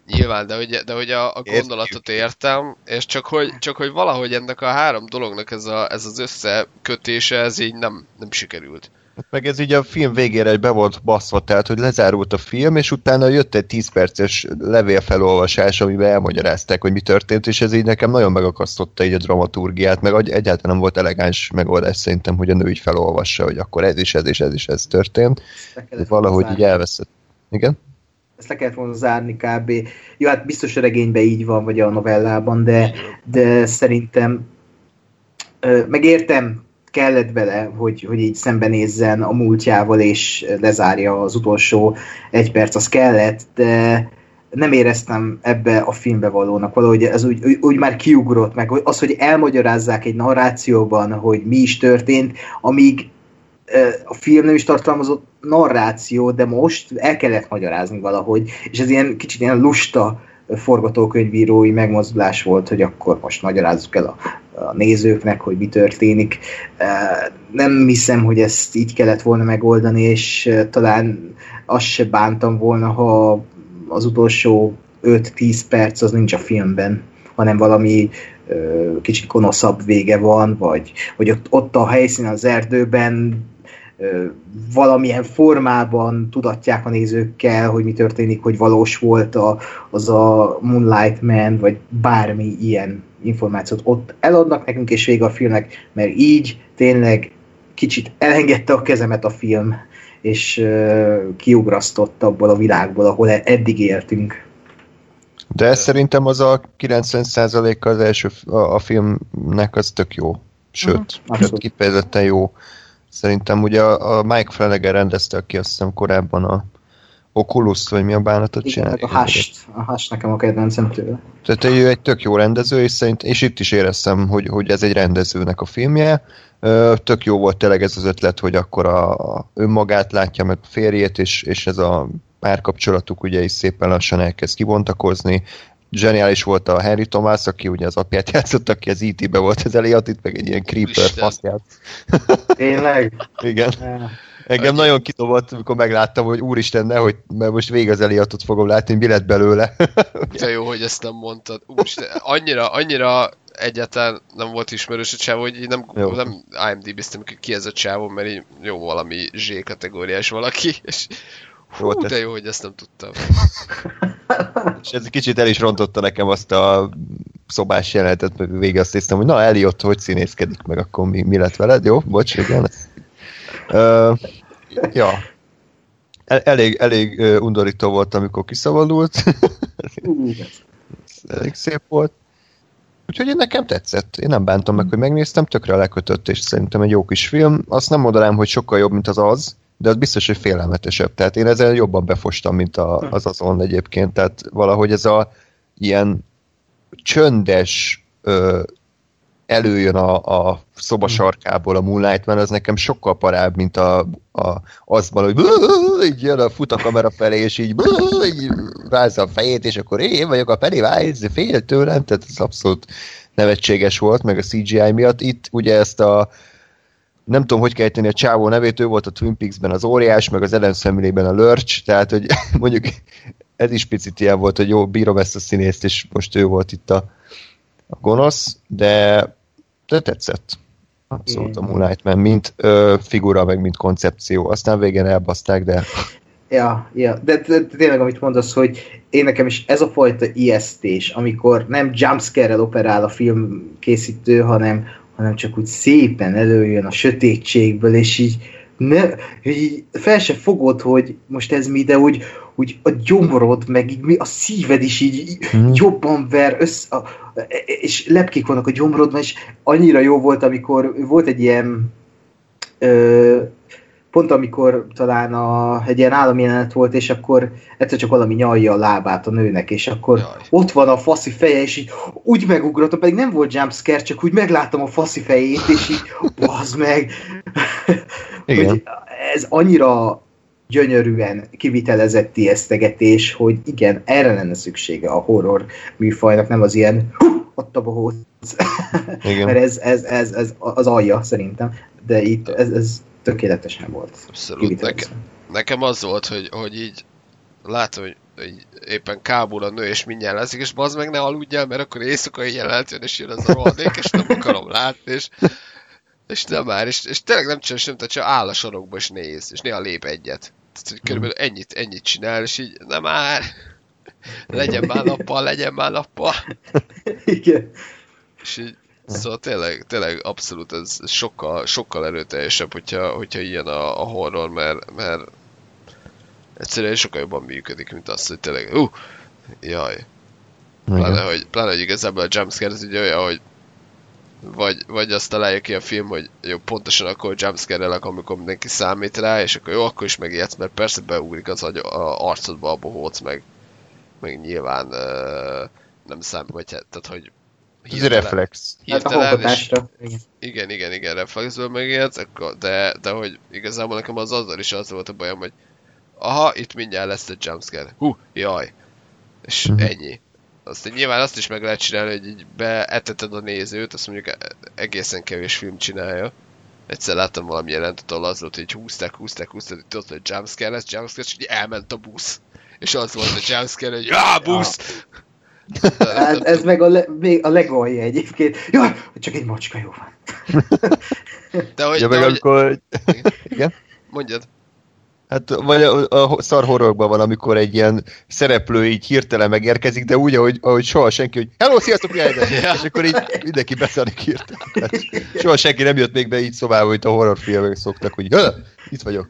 nyilván, de hogy, de hogy a, a gondolatot értem, és csak hogy, csak hogy valahogy ennek a három dolognak ez, a, ez az összekötése, ez így nem, nem sikerült. Hát meg ez így a film végére be volt baszva, tehát hogy lezárult a film, és utána jött egy 10 perces levélfelolvasás, amiben elmagyarázták, hogy mi történt, és ez így nekem nagyon megakasztotta így a dramaturgiát, meg egyáltalán nem volt elegáns megoldás szerintem, hogy a nő így felolvassa, hogy akkor ez is, ez is, ez is, ez történt. Valahogy így elveszett. Igen? Ezt le kellett volna zárni kb. Jó, hát biztos a regényben így van, vagy a novellában, de, de szerintem megértem, kellett vele, hogy, hogy így szembenézzen a múltjával, és lezárja az utolsó egy perc, az kellett, de, nem éreztem ebbe a filmbe valónak, valahogy ez úgy, úgy, úgy már kiugrott meg, az, hogy elmagyarázzák egy narrációban, hogy mi is történt, amíg a film nem is tartalmazott narráció, de most el kellett magyarázni valahogy, és ez ilyen kicsit ilyen lusta forgatókönyvírói megmozdulás volt, hogy akkor most magyarázzuk el a, a nézőknek, hogy mi történik. Nem hiszem, hogy ezt így kellett volna megoldani, és talán azt se bántam volna, ha az utolsó 5-10 perc az nincs a filmben, hanem valami kicsit konoszabb vége van, vagy, vagy ott, ott a helyszín az erdőben valamilyen formában tudatják a nézőkkel, hogy mi történik, hogy valós volt a, az a Moonlight Man, vagy bármi ilyen információt ott eladnak nekünk, és vége a filmnek, mert így tényleg kicsit elengedte a kezemet a film, és uh, kiugrasztott abból a világból, ahol eddig éltünk. De ez szerintem az a 90%-a az első a, filmnek az tök jó. Sőt, uh-huh, kifejezetten jó Szerintem ugye a, a Mike Flanagan rendezte ki azt hiszem korábban a oculus vagy mi a bánatot csinál. A Hash, a Hash nekem a kedvencem tőle. Tehát ő egy tök jó rendező, és, szerint, és itt is éreztem, hogy, hogy ez egy rendezőnek a filmje. Tök jó volt tényleg ez az ötlet, hogy akkor a, a önmagát látja meg a férjét, és, és ez a párkapcsolatuk ugye is szépen lassan elkezd kibontakozni, zseniális volt a Henry Thomas, aki ugye az apját játszott, aki az IT-be e volt az Elliot, itt meg egy ilyen creeper faszt Tényleg? Igen. Engem nagyon kitobott, amikor megláttam, hogy úristen, nehogy, mert most végig az Eliotot fogom látni, mi lett belőle. Te jó, hogy ezt nem mondtad. Úristen, annyira, annyira egyáltalán nem volt ismerős a csávó, hogy nem, jó. nem IMDb-ztem ki ez a csávó, mert így jó valami Z kategóriás valaki, és Hú, de jó, hogy ezt nem tudtam. És ez kicsit el is rontotta nekem azt a szobás jelenetet, meg végig azt hiszem, hogy na Eliott, hogy színészkedik meg, akkor mi, mi lett veled? Jó, bocs, igen. Uh, ja. El, elég, elég undorító volt, amikor kiszabadult. elég szép volt. Úgyhogy én nekem tetszett. Én nem bántam meg, hogy megnéztem, tökre lekötött, és szerintem egy jó kis film. Azt nem mondanám, hogy sokkal jobb, mint az az, de az biztos, hogy félelmetesebb. Tehát én ezzel jobban befostam, mint a, az azon egyébként. Tehát valahogy ez a ilyen csöndes ö, előjön a, a szoba sarkából a Moonlight Man, az nekem sokkal parább, mint a, a, azban, hogy így jön a fut a kamera felé, és így, így rázza a fejét, és akkor én vagyok a Pennywise, fél tőlem, tehát ez abszolút nevetséges volt, meg a CGI miatt. Itt ugye ezt a nem tudom, hogy kell tenni a csávó nevét, ő volt a Twin Peaks-ben az óriás, meg az Ellen Family-ben a Lurch, tehát, hogy mondjuk ez is picit ilyen volt, hogy jó, bírom ezt a színészt, és most ő volt itt a, a gonosz, de, de tetszett. Abszolút a Moonlight Man, mint ö, figura, meg mint koncepció. Aztán végén elbaszták, de... Ja, ja, de, de, de tényleg amit mondasz, hogy én nekem is ez a fajta ijesztés, amikor nem jumpscare-rel operál a film készítő, hanem hanem csak úgy szépen előjön a sötétségből, és így, ne, így fel se fogod, hogy most ez mi, de úgy, úgy a gyomrod, meg így a szíved is így hmm. jobban ver össze, a, és lepkék vannak a gyomrodban, és annyira jó volt, amikor volt egy ilyen ö, pont amikor talán a, egy ilyen állami jelenet volt, és akkor egyszer csak valami nyalja a lábát a nőnek, és akkor Jaj. ott van a faszi feje, és így úgy megugrottam, pedig nem volt jumpscare, csak úgy megláttam a faszi fejét, és így bazd meg. Igen. hogy ez annyira gyönyörűen kivitelezett ijesztegetés, hogy igen, erre lenne szüksége a horror műfajnak, nem az ilyen ott a bohóc. Mert ez, ez, ez, ez, az alja szerintem, de itt ez, ez tökéletesen volt. Abszolút. Nekem, nekem az volt, hogy, hogy így látom, hogy, hogy éppen kábul a nő, és mindjárt lesz, és bazd meg ne aludjál, mert akkor éjszakai jelent jön, és jön az a rohadék, és nem akarom látni, és, és nem már, és, és tényleg nem csinál semmit, csak áll a sorokba, és néz, és néha lép egyet. Tehát, hogy körülbelül ennyit, ennyit csinál, és így, nem már, legyen már nappal, legyen már nappal. Igen. És így, Szóval tényleg, tényleg abszolút ez sokkal, sokkal erőteljesebb, hogyha, hogyha ilyen a, a horror, mert, mert egyszerűen sokkal jobban működik, mint az, hogy tényleg, uh, jaj. Pláne, hogy, pláne, hogy igazából a jumpscare az ugye olyan, hogy vagy, vagy azt találja ki a film, hogy jó, pontosan akkor jumpscare-elek, amikor mindenki számít rá, és akkor jó, akkor is megijedsz, mert persze beugrik az agy, a arcodba a bohóc, meg meg nyilván uh, nem számít, vagy hát, tehát, hogy Egy reflex. Hát a hirtelen, és hallgatásra. Igen. igen, igen, igen, reflexből megélt, akkor- de, de hogy igazából nekem az azzal is az volt a bajom, hogy aha, itt mindjárt lesz egy jumpscare. Hú, jaj. És Mhm. ennyi. Aztán nyilván azt is meg lehet csinálni, hogy így beeteted a nézőt, azt mondjuk egészen kevés film csinálja. Egyszer láttam valami jelentet, ahol az volt, hogy húzták, húzták, húzták, hogy tudod, hogy jumpscare lesz, jumpscare, és így elment a busz. És az volt a jumpscare, hogy já, busz! Hát ez meg a, le, még a legalja egyébként. Jaj, csak egy macska jó van. De hogy, Ja, de meg hogy amikor... Igen? mondjad. Hát vagy a, a szar horrorokban van, amikor egy ilyen szereplő így hirtelen megérkezik, de úgy, ahogy, ahogy soha senki, hogy hello, sziasztok, jaj, de. Ja. És akkor így mindenki beszarik hirtelen. Hát, soha senki nem jött még be így szobába, hogy a horrorfilmek szoktak, hogy "Hö, itt vagyok.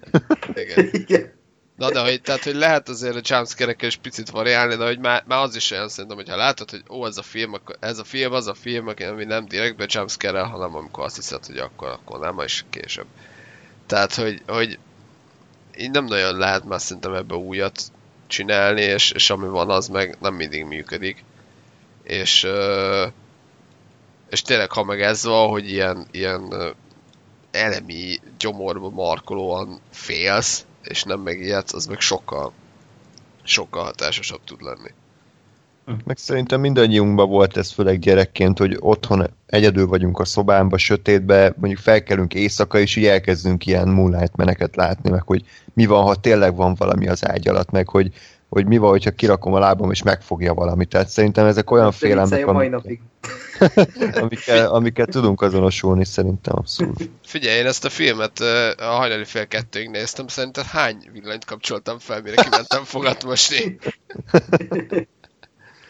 Igen. Igen. Na de hogy, tehát, hogy lehet azért a jumpscare is picit variálni, de hogy már, már az is olyan szerintem, hogy ha látod, hogy ó, ez a film, ez a film, az a film, ami nem direktbe jumpscare hanem amikor azt hiszed, hogy akkor, akkor nem, és később. Tehát, hogy, hogy így nem nagyon lehet már szerintem ebbe újat csinálni, és, és ami van, az meg nem mindig működik. És, és tényleg, ha meg ez van, hogy ilyen, ilyen elemi gyomorba markolóan félsz, és nem megijedsz, az meg sokkal, sokkal hatásosabb tud lenni. Meg szerintem mindannyiunkban volt ez, főleg gyerekként, hogy otthon egyedül vagyunk a szobámba, sötétbe, mondjuk felkelünk éjszaka, és így elkezdünk ilyen moonlight meneket látni, meg hogy mi van, ha tényleg van valami az ágy alatt, meg hogy, hogy mi van, hogyha kirakom a lábam, és megfogja valami. Tehát szerintem ezek olyan De félelmek, a mai amik, napig. amikkel, amikkel tudunk azonosulni, szerintem abszolút. Figyelj, én ezt a filmet a hajnali fél kettőig néztem, szerinted hány villanyt kapcsoltam fel, mire kimentem fogat mosni?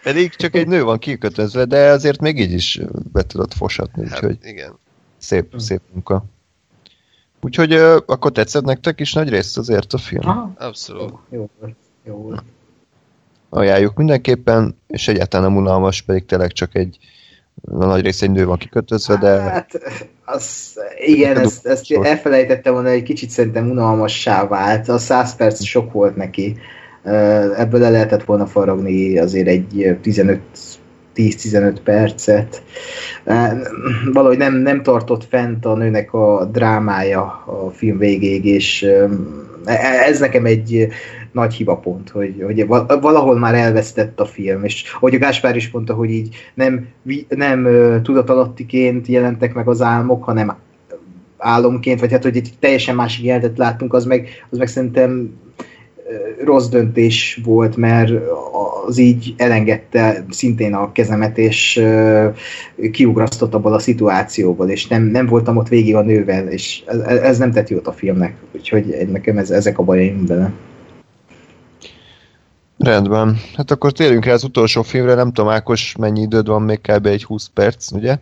Pedig csak egy nő van kikötözve, de azért még így is be tudod fosatni, Hát, úgyhogy igen. szép, szép munka. Úgyhogy akkor tetszett nektek is nagy részt azért a film. Aha, Abszolút. jó, jó. Jó ajánljuk mindenképpen, és egyáltalán nem unalmas, pedig tényleg csak egy a nagy rész egy nő van kikötözve, de Hát, az, igen, ezt, ezt elfelejtettem volna, egy kicsit szerintem unalmassá vált. A 100 perc sok volt neki. Ebből le lehetett volna faragni azért egy 15 10-15 percet. Valahogy nem, nem tartott fent a nőnek a drámája a film végéig, és ö, ez nekem egy nagy hibapont, hogy, hogy val- valahol már elvesztett a film, és ahogy a Gáspár is mondta, hogy így nem, nem tudatalattiként jelentek meg az álmok, hanem álomként, vagy hát, hogy egy teljesen másik jelentet láttunk, az meg, az meg szerintem rossz döntés volt, mert az így elengedte szintén a kezemet, és kiugrasztott abból a szituációból, és nem, nem voltam ott végig a nővel, és ez, ez nem tett jót a filmnek, úgyhogy nekem ez, ezek a bajaim vele. Rendben. Hát akkor térjünk rá az utolsó filmre, nem tudom, Ákos, mennyi időd van, még kb. egy 20 perc, ugye?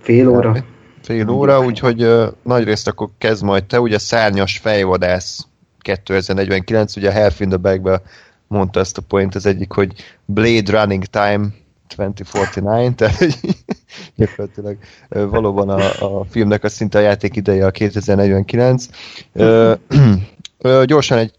Fél óra. Fél óra, úgyhogy uh, nagy részt akkor kezd majd te, ugye Szárnyas fejvadász 2049, ugye a Half in the Bag mondta ezt a point az egyik, hogy Blade Running Time 2049, tehát gyakorlatilag valóban a, a filmnek a szinte a játék ideje a 2049. Ö, ö, gyorsan egy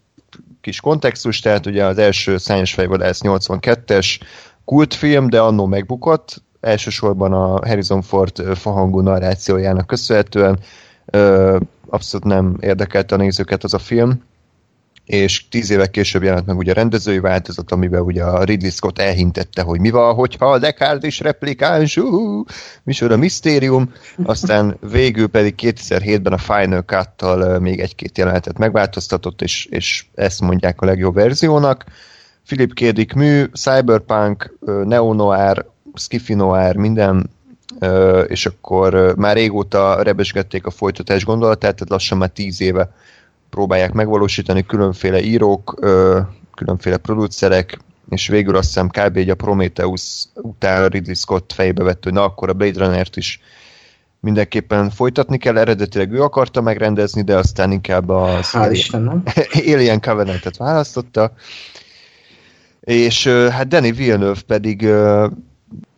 kis kontextus, tehát ugye az első Szányos fejvadász 82-es kultfilm, de annó megbukott, elsősorban a Harrison Ford fahangú narrációjának köszönhetően abszolút nem érdekelte a nézőket az a film, és tíz évek később jelent meg ugye a rendezői változat, amiben ugye a Ridley Scott elhintette, hogy mi van, hogyha a Deckard is replikáns, uh, micsoda misztérium, aztán végül pedig 2007-ben a Final ö, még egy-két jelenetet megváltoztatott, és, és ezt mondják a legjobb verziónak. Philip K. Dick mű, Cyberpunk, Neo-Noir, Skiffy Noir, minden, és akkor már régóta rebesgették a folytatás gondolatát, tehát lassan már tíz éve próbálják megvalósítani különféle írók, ö, különféle producerek, és végül azt hiszem kb. így a Prometheus után Ridley Scott fejbe vett, hogy na akkor a Blade Runner-t is mindenképpen folytatni kell, eredetileg ő akarta megrendezni, de aztán inkább a Istennem. Alien Covenant-et választotta, és hát Danny Villeneuve pedig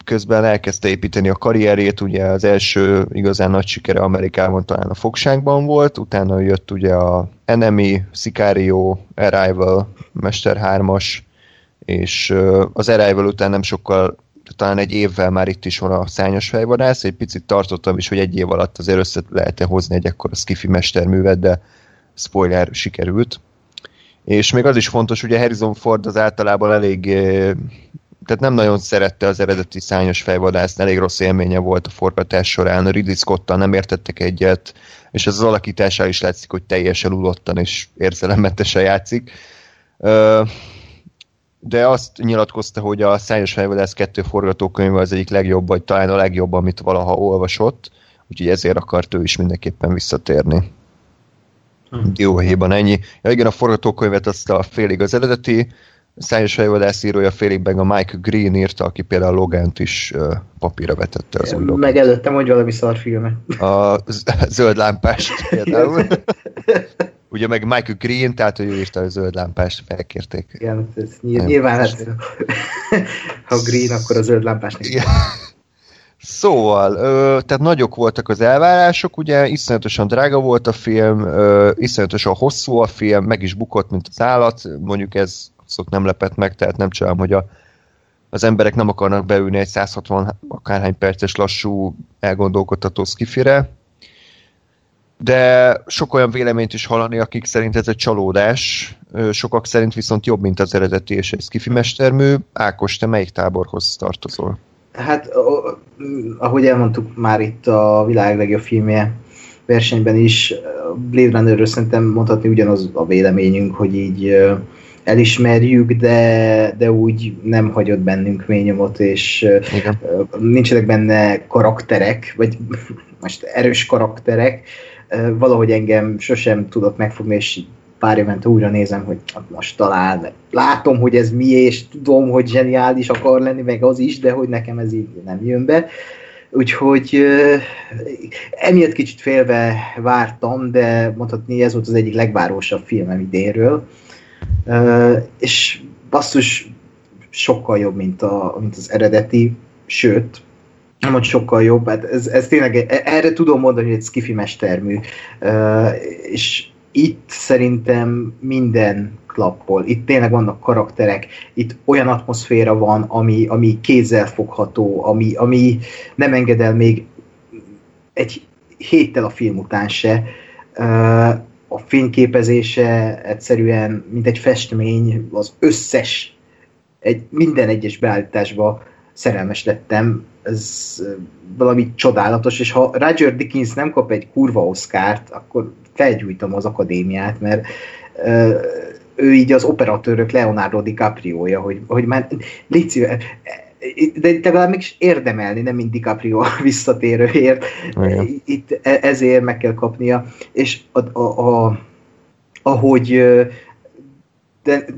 közben elkezdte építeni a karrierjét, ugye az első igazán nagy sikere Amerikában talán a Fogságban volt, utána jött ugye a Enemy, Sicario, Arrival, Mester 3-as, és az Arrival után nem sokkal, talán egy évvel már itt is van a szányos fejvadász, egy picit tartottam is, hogy egy év alatt azért össze lehet -e hozni egy ekkora skifi mesterművet, de spoiler sikerült. És még az is fontos, a Harrison Ford az általában elég tehát nem nagyon szerette az eredeti szányos fejvadászt, elég rossz élménye volt a forgatás során, Ridley Scott-tal nem értettek egyet, és az alakítással is látszik, hogy teljesen ulottan és érzelemmentesen játszik. De azt nyilatkozta, hogy a Szányos Fejvadász 2 forgatókönyv az egyik legjobb, vagy talán a legjobb, amit valaha olvasott, úgyhogy ezért akart ő is mindenképpen visszatérni. Hmm. Dióhéjban ennyi. Ja igen, a forgatókönyvet azt a félig az eredeti Szájos fejvadász írója félig meg a Mike Green írta, aki például Logant is papírra vetette az új Meg előttem, hogy valami szarfilme. A zöld lámpást például. Ugye meg Michael Green, tehát ő írta a zöld lámpást, felkérték. Igen, ez nyilván hát, ha Green, akkor a zöld lámpás. Szóval, ö, tehát nagyok voltak az elvárások, ugye iszonyatosan drága volt a film, ö, iszonyatosan hosszú a film, meg is bukott, mint az állat, mondjuk ez abszolút nem lepett meg, tehát nem csodálom, hogy a, az emberek nem akarnak beülni egy 160 akárhány perces lassú elgondolkodható skifire, de sok olyan véleményt is hallani, akik szerint ez egy csalódás, sokak szerint viszont jobb, mint az eredeti és egy skifi mestermű. Ákos, te melyik táborhoz tartozol? Hát, ahogy elmondtuk már itt a világ legjobb filmje versenyben is, Blade Runnerről szerintem mondhatni ugyanaz a véleményünk, hogy így elismerjük, de, de úgy nem hagyott bennünk mély nyomot, és Igen. nincsenek benne karakterek, vagy most erős karakterek, valahogy engem sosem tudott megfogni, és pár évente újra nézem, hogy most talán látom, hogy ez mi, és tudom, hogy zseniális akar lenni, meg az is, de hogy nekem ez így nem jön be. Úgyhogy emiatt kicsit félve vártam, de mondhatni ez volt az egyik legvárósabb filmem idénről. És basszus sokkal jobb, mint, a, mint az eredeti, sőt, nem, hogy sokkal jobb, hát ez, ez tényleg, erre tudom mondani, hogy egy skifi mestermű, és itt szerintem minden klappol. Itt tényleg vannak karakterek, itt olyan atmoszféra van, ami, ami kézzelfogható, ami, ami nem enged el még egy héttel a film után se. A fényképezése egyszerűen, mint egy festmény, az összes, egy, minden egyes beállításba szerelmes lettem, ez valami csodálatos, és ha Roger Dickens nem kap egy kurva Oscárt, akkor felgyújtom az akadémiát, mert ő így az operatőrök Leonardo DiCaprio-ja, hogy, hogy már légy szíve, de legalább mégis érdemelni, nem mint DiCaprio visszatérőért. Igen. Itt e, ezért meg kell kapnia. És a, a, a, ahogy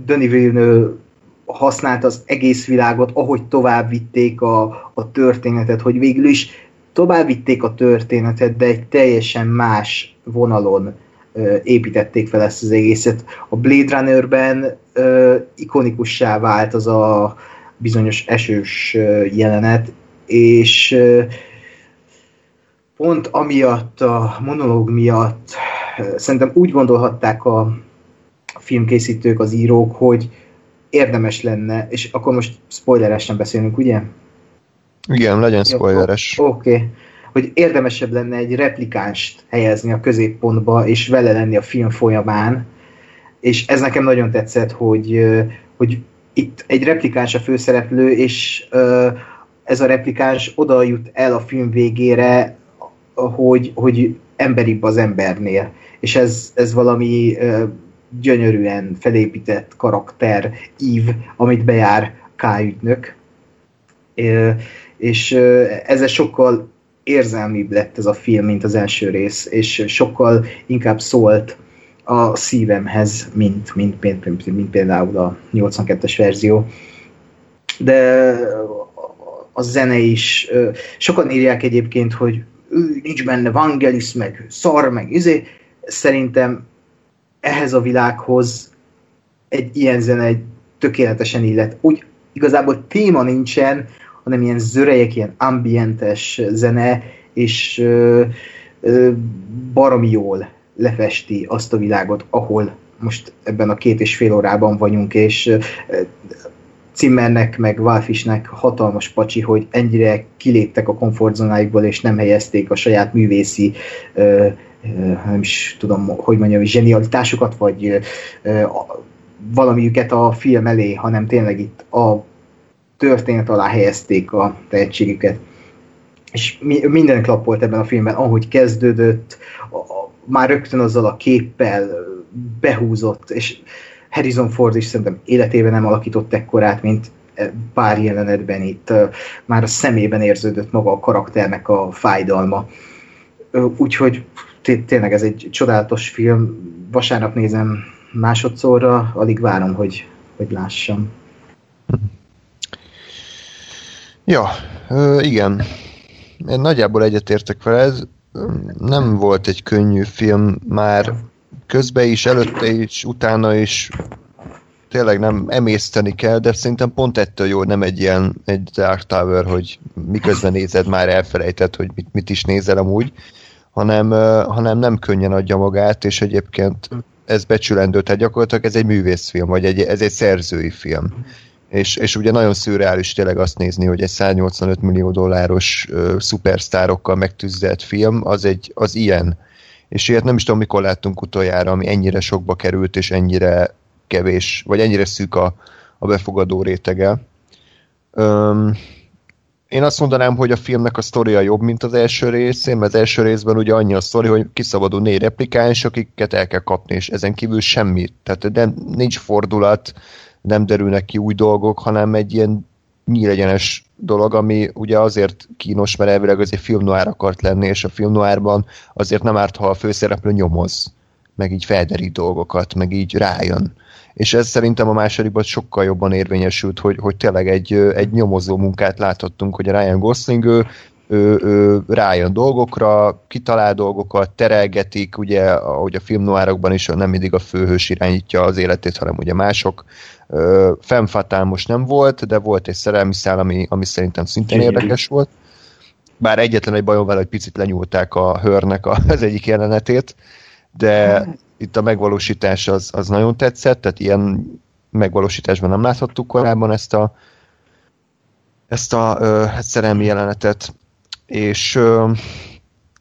Denis Villeneuve használt az egész világot, ahogy tovább vitték a, a történetet, hogy végül is tovább vitték a történetet, de egy teljesen más vonalon ö, építették fel ezt az egészet. A Blade Runnerben ö, ikonikussá vált az a bizonyos esős jelenet, és pont amiatt, a monológ miatt szerintem úgy gondolhatták a filmkészítők, az írók, hogy érdemes lenne, és akkor most spoileresen beszélünk, ugye? Igen, legyen spoileres. Oké. Okay. Hogy érdemesebb lenne egy replikánst helyezni a középpontba, és vele lenni a film folyamán, és ez nekem nagyon tetszett, hogy, hogy itt egy replikáns a főszereplő, és ez a replikáns oda jut el a film végére, hogy, hogy emberibb az embernél. És ez, ez valami gyönyörűen felépített karakter, ív, amit bejár K. ügynök. És ezzel sokkal érzelmibb lett ez a film, mint az első rész, és sokkal inkább szólt a szívemhez, mint, mint, mint, mint, mint például a 82-es verzió. De a zene is, sokan írják egyébként, hogy nincs benne Vangelis, meg szar, meg izé, szerintem ehhez a világhoz egy ilyen zene egy tökéletesen illet. Úgy igazából téma nincsen, hanem ilyen zörejek, ilyen ambientes zene, és ö, ö, baromi jól lefesti azt a világot, ahol most ebben a két és fél órában vagyunk, és ö, Zimmernek, meg Walfisnek hatalmas pacsi, hogy ennyire kiléptek a komfortzónáikból, és nem helyezték a saját művészi nem is tudom, hogy mondjam, zsenialitásukat, vagy valamiüket a film elé, hanem tényleg itt a történet alá helyezték a tehetségüket. És minden klappolt ebben a filmben, ahogy kezdődött, már rögtön azzal a képpel behúzott, és Harrison Ford is szerintem életében nem alakított ekkorát, mint pár jelenetben itt már a szemében érződött maga a karakternek a fájdalma. Úgyhogy tényleg ez egy csodálatos film. Vasárnap nézem másodszorra, alig várom, hogy, hogy lássam. Ja, igen. Én nagyjából egyetértek vele, ez nem volt egy könnyű film már. Közben is, előtte is, utána is. Tényleg nem emészteni kell, de szerintem pont ettől jó, nem egy ilyen egy Dark Tower, hogy miközben nézed, már elfelejtett, hogy mit, mit is nézel amúgy, hanem, hanem nem könnyen adja magát, és egyébként ez becsülendő, tehát gyakorlatilag ez egy művészfilm, vagy egy, ez egy szerzői film. És, és ugye nagyon szürreális tényleg azt nézni, hogy egy 185 millió dolláros uh, szupersztárokkal megtűzelt film, az, egy, az ilyen. És ilyet nem is tudom, mikor láttunk utoljára, ami ennyire sokba került, és ennyire kevés, vagy ennyire szűk a, a befogadó rétege. Um, én azt mondanám, hogy a filmnek a sztoria jobb, mint az első részén, mert az első részben ugye annyi a sztori, hogy kiszabadul négy replikáns, akiket el kell kapni, és ezen kívül semmi. Tehát nem, nincs fordulat, nem derülnek ki új dolgok, hanem egy ilyen nyílegyenes dolog, ami ugye azért kínos, mert elvileg az egy filmnoár akart lenni, és a filmnoárban azért nem árt, ha a főszereplő nyomoz, meg így felderít dolgokat, meg így rájön. És ez szerintem a másodikban sokkal jobban érvényesült, hogy, hogy tényleg egy, egy nyomozó munkát láthattunk, hogy a Ryan Gosling ő, ő, ő rájön dolgokra, kitalál dolgokat, terelgetik, ugye, ahogy a filmnoárokban is nem mindig a főhős irányítja az életét, hanem ugye mások. Femfatál most nem volt, de volt egy szerelmi szál, ami, ami szerintem szintén érdekes volt. Bár egyetlen egy bajom vele, hogy picit lenyúlták a hörnek az egyik jelenetét, de, itt a megvalósítás az, az nagyon tetszett, tehát ilyen megvalósításban nem láthattuk korábban ezt a ezt a ö, szerelmi jelenetet, és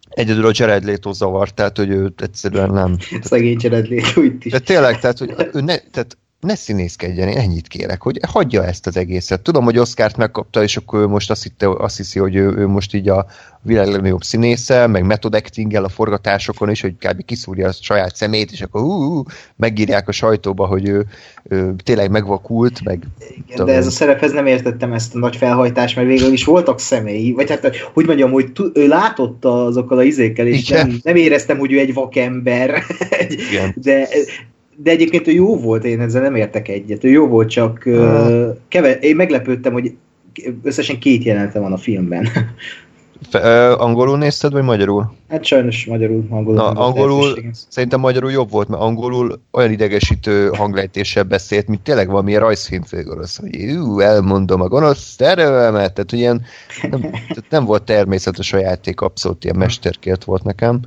egyedül a Jared Leto zavart, tehát hogy ő egyszerűen nem. Szegény Jared Leto itt is. De tényleg, tehát, hogy ő ne, tehát ne színészkedjen, én ennyit kérek, hogy hagyja ezt az egészet. Tudom, hogy Oscárt megkapta, és akkor ő most azt, hitte, azt hiszi, hogy ő, ő most így a világ legnagyobb színésze, meg method acting a forgatásokon is, hogy kb. kiszúrja a saját szemét, és akkor ú, megírják a sajtóba, hogy ő, ő tényleg megvakult, meg... Igen, tudom. de ez a szerephez nem értettem ezt a nagy felhajtást, mert végül is voltak személyi, vagy hát, hogy mondjam, hogy ő látott azokkal a izékkel, és nem, nem éreztem, hogy ő egy vakember, Igen. de de egyébként ő jó volt, én ezzel nem értek egyet. Ő jó volt, csak uh, keve, én meglepődtem, hogy összesen két jelenete van a filmben. Fe, uh, angolul nézted, vagy magyarul? Hát sajnos magyarul, angolul. Na, angolul szerintem magyarul jobb volt, mert angolul olyan idegesítő hanglejtéssel beszélt, mint tényleg valami rajzfilmfőgorosz, hogy ú, elmondom a gonosz tervemet, tehát ilyen nem, tehát nem volt természetes a játék, abszolút ilyen mesterkért volt nekem.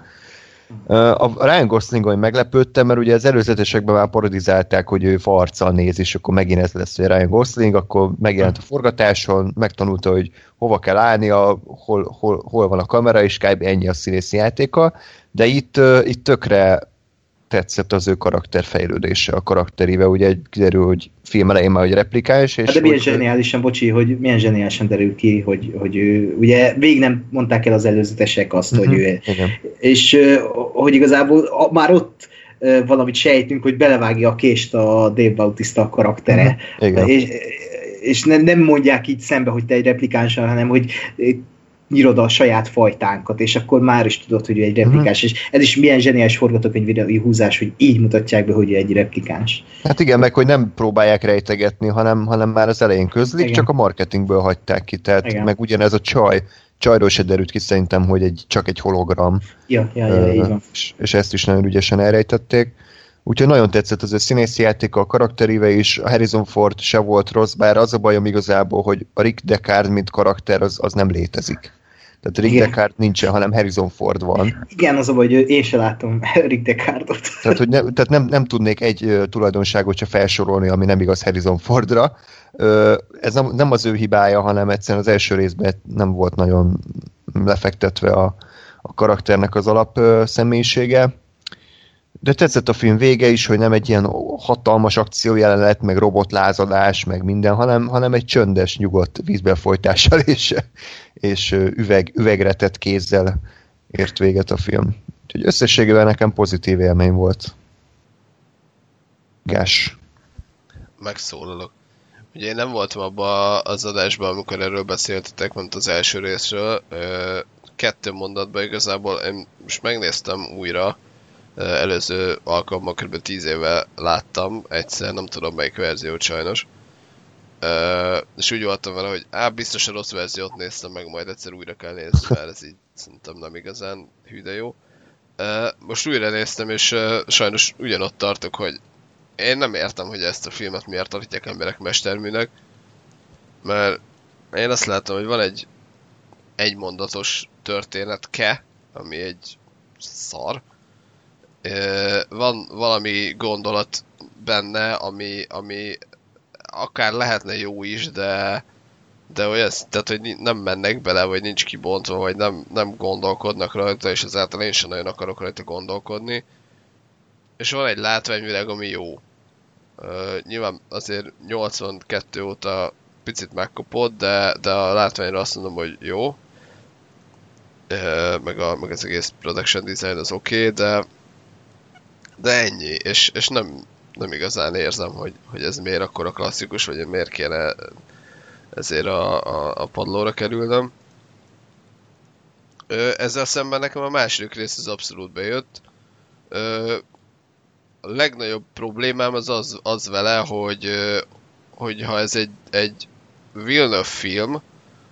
A Ryan Goslingon meglepődtem, mert ugye az előzetesekben már parodizálták, hogy ő farccal néz, és akkor megint ez lesz, hogy Ryan Gosling, akkor megjelent a forgatáson, megtanulta, hogy hova kell állnia, hol, hol, hol van a kamera, és kb. ennyi a színészi játéka, de itt, itt tökre tetszett az ő karakterfejlődése, a karakterével, ugye kiderül, hogy film elején már, hogy replikáns. És hát de milyen zseniálisan, bocsi, hogy milyen zseniálisan derül ki, hogy, hogy ő, ugye végig nem mondták el az előzetesek azt, uh-huh, hogy mhm, ő, igen. és hogy igazából már ott valamit sejtünk, hogy belevágja a kést a Dave Bautista karaktere. Uh-huh, igen. És, és nem, nem mondják így szembe, hogy te egy replikáns, hanem hogy írod a saját fajtánkat, és akkor már is tudod, hogy ő egy replikáns, uh-huh. és ez is milyen zseniális forgatókönyvi húzás, hogy így mutatják be, hogy ő egy replikáns. Hát igen, meg hogy nem próbálják rejtegetni, hanem, hanem már az elején közlik, igen. csak a marketingből hagyták ki, tehát igen. meg ugyanez a csaj, csajról se derült ki szerintem, hogy egy, csak egy hologram. Ja, ja, ja, így van. És, és ezt is nagyon ügyesen elrejtették. Úgyhogy nagyon tetszett az ő színészi játéka, a karakteríve is, a Harrison Ford se volt rossz, bár az a bajom igazából, hogy a Rick Deckard, mint karakter, az, az nem létezik. Tehát Rick Igen. Deckard nincsen, hanem Harrison Ford van. Igen, az a baj, hogy én se látom Rick Deckardot. Tehát, hogy ne, tehát nem, nem tudnék egy tulajdonságot se felsorolni, ami nem igaz Harrison Fordra. Ez nem, nem az ő hibája, hanem egyszerűen az első részben nem volt nagyon lefektetve a, a karakternek az alap személyisége. De tetszett a film vége is, hogy nem egy ilyen hatalmas akciójelenet, meg robotlázadás, meg minden, hanem, hanem egy csöndes, nyugodt vízbefolytással és, és üveg, üvegre tett kézzel ért véget a film. Úgyhogy összességében nekem pozitív élmény volt. Gás. megszólalok. Ugye én nem voltam abban az adásban, amikor erről beszéltetek, mint az első részről. Kettő mondatban igazából én most megnéztem újra, előző alkalommal kb. 10 éve láttam, egyszer, nem tudom melyik verziót sajnos. Ö, és úgy voltam vele, hogy á, biztos a rossz verziót néztem meg, majd egyszer újra kell nézni, mert ez így szerintem nem igazán hű de jó. Ö, Most újra néztem, és ö, sajnos ugyanott tartok, hogy én nem értem, hogy ezt a filmet miért tartják emberek mesterműnek, mert én azt látom, hogy van egy egymondatos történetke, ami egy szar. Van valami gondolat benne, ami, ami akár lehetne jó is, de de olyan, tehát, hogy nem mennek bele, vagy nincs kibontva, vagy nem, nem gondolkodnak rajta, és ezáltal én sem nagyon akarok rajta gondolkodni. És van egy látványvilág, ami jó. Uh, nyilván azért 82 óta picit megkopott, de, de a látványra azt mondom, hogy jó. Uh, meg, a, meg az egész production design az oké, okay, de de ennyi, és, és nem, nem igazán érzem, hogy, hogy ez miért akkor a klasszikus, vagy miért kéne ezért a, a, a padlóra kerülnöm. Ö, ezzel szemben nekem a második rész az abszolút bejött. Ö, a legnagyobb problémám az az, az vele, hogy, hogy ha ez egy, egy Villeneuve film,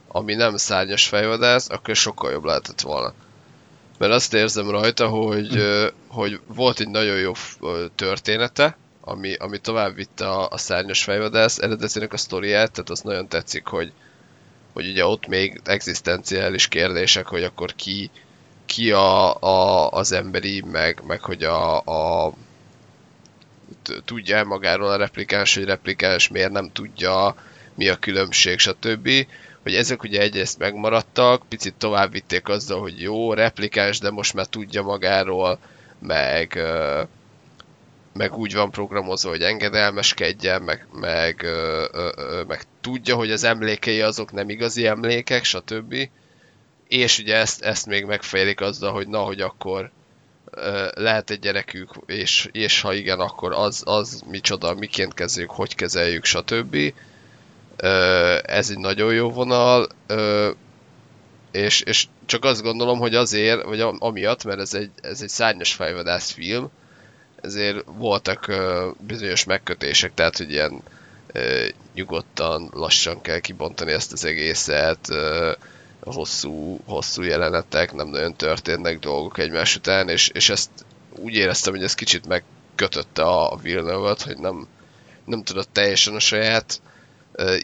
ami nem szárnyas fejvadász, akkor sokkal jobb lehetett volna. Mert azt érzem rajta, hogy, hogy volt egy nagyon jó története, ami, ami tovább vitte a, a szárnyas fejvadász eredetének a sztoriát, tehát az nagyon tetszik, hogy, hogy ugye ott még egzisztenciális kérdések, hogy akkor ki, ki a, a, az emberi, meg, meg hogy a, a tudja magáról a replikáns, hogy replikáns miért nem tudja, mi a különbség, stb. Hogy ezek ugye egyrészt megmaradtak, picit tovább vitték azzal, hogy jó, replikáns, de most már tudja magáról, meg, meg úgy van programozva, hogy engedelmeskedjen, meg, meg, meg tudja, hogy az emlékei azok nem igazi emlékek, stb. És ugye ezt, ezt még megfejlik azzal, hogy na, hogy akkor lehet egy gyerekük, és, és ha igen, akkor az, az micsoda, miként kezeljük, hogy kezeljük, stb. Ez egy nagyon jó vonal, és, és csak azt gondolom, hogy azért, vagy am- amiatt, mert ez egy, ez egy szárnyas fejvadász film, ezért voltak bizonyos megkötések, tehát hogy ilyen nyugodtan, lassan kell kibontani ezt az egészet, hosszú, hosszú jelenetek, nem nagyon történnek dolgok egymás után, és, és ezt úgy éreztem, hogy ez kicsit megkötötte a Villeneuve-ot, hogy nem, nem tudott teljesen a saját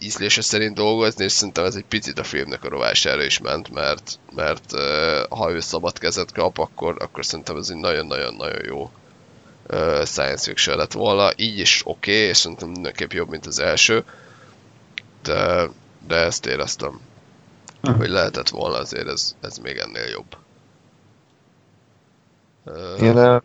ízlése szerint dolgozni, és szerintem ez egy picit a filmnek a rovására is ment, mert, mert ha ő szabad kezet kap, akkor, akkor szerintem ez egy nagyon-nagyon-nagyon jó science fiction lett volna. Így is oké, okay, és szerintem mindenképp jobb, mint az első, de, de ezt éreztem, Hm. hogy lehetett volna azért ez, ez még ennél jobb. Én, uh,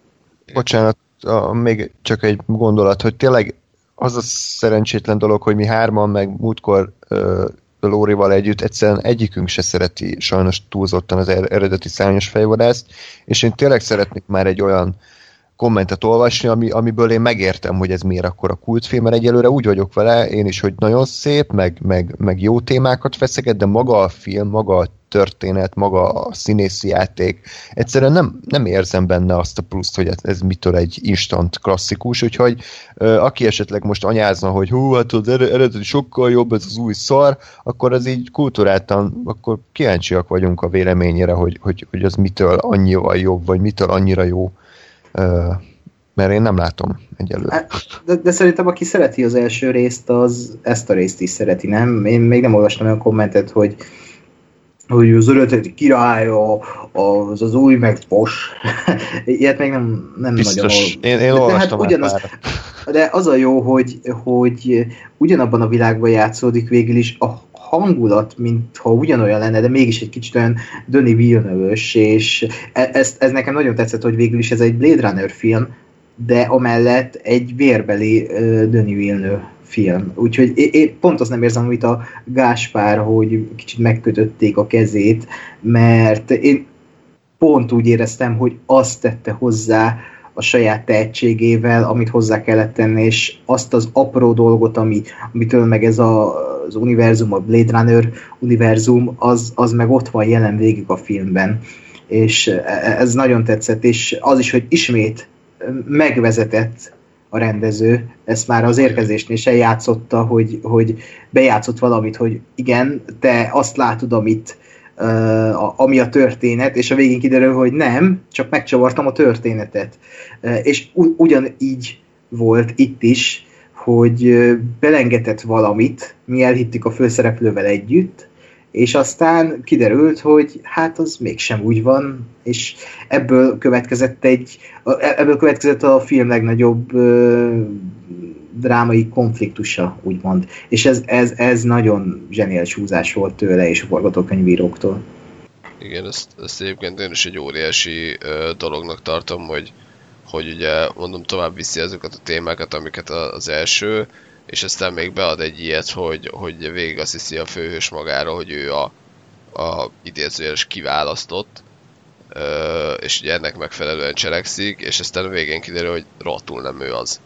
bocsánat, a, még csak egy gondolat, hogy tényleg az a szerencsétlen dolog, hogy mi hárman, meg múltkor uh, Lórival együtt egyszerűen egyikünk se szereti sajnos túlzottan az er- eredeti szárnyas fejvadászt, és én tényleg szeretnék már egy olyan kommentet olvasni, ami, amiből én megértem, hogy ez miért akkor a kultfilm, mert egyelőre úgy vagyok vele, én is, hogy nagyon szép, meg, meg, meg jó témákat feszeget, de maga a film, maga a történet, maga a színészi játék, egyszerűen nem, nem érzem benne azt a pluszt, hogy ez, ez mitől egy instant klasszikus, úgyhogy ö, aki esetleg most anyázna, hogy hú, hát az ered- eredeti sokkal jobb, ez az új szar, akkor az így kultúráltan, akkor kíváncsiak vagyunk a véleményére, hogy, hogy, hogy az mitől annyival jobb, vagy mitől annyira jó. Mert én nem látom egyelőre. Hát, De, de szerintem aki szereti az első részt, az ezt a részt is szereti, nem? Én még nem olvastam olyan kommentet, hogy hogy az öredet király, az, az új meg fos. Ilyet még nem, nem Biztos. nagyon... Én, én de, olvastam hát ugyanaz, de az a jó, hogy, hogy ugyanabban a világban játszódik végül is a hangulat, mintha ugyanolyan lenne, de mégis egy kicsit olyan Denis villeneuve és e- ez, ez nekem nagyon tetszett, hogy végül is ez egy Blade Runner film, de amellett egy vérbeli uh, Denis Villeneuve film. Úgyhogy én pont azt nem érzem, amit a Gáspár, hogy kicsit megkötötték a kezét, mert én pont úgy éreztem, hogy azt tette hozzá a saját tehetségével, amit hozzá kellett tenni, és azt az apró dolgot, ami, amitől meg ez a, az univerzum, a Blade Runner univerzum, az, az meg ott van jelen végig a filmben. És ez nagyon tetszett, és az is, hogy ismét megvezetett a rendező, ezt már az érkezésnél se játszotta, hogy, hogy bejátszott valamit, hogy igen, te azt látod, amit ami a történet, és a végén kiderül, hogy nem, csak megcsavartam a történetet. És ugyanígy volt itt is, hogy belengetett valamit, mi elhittük a főszereplővel együtt, és aztán kiderült, hogy hát az mégsem úgy van, és ebből következett egy, ebből következett a film legnagyobb drámai konfliktusa, úgymond. És ez, ez, ez nagyon zseniális húzás volt tőle és a forgatókönyvíróktól. Igen, ezt, ezt egyébként én is egy óriási ö, dolognak tartom, hogy, hogy ugye mondom tovább viszi ezeket a témákat, amiket az első, és aztán még bead egy ilyet, hogy, hogy végig azt hiszi a főhős magára, hogy ő a, a idézőjeles kiválasztott, ö, és ugye ennek megfelelően cselekszik, és aztán a végén kiderül, hogy rohadtul nem ő az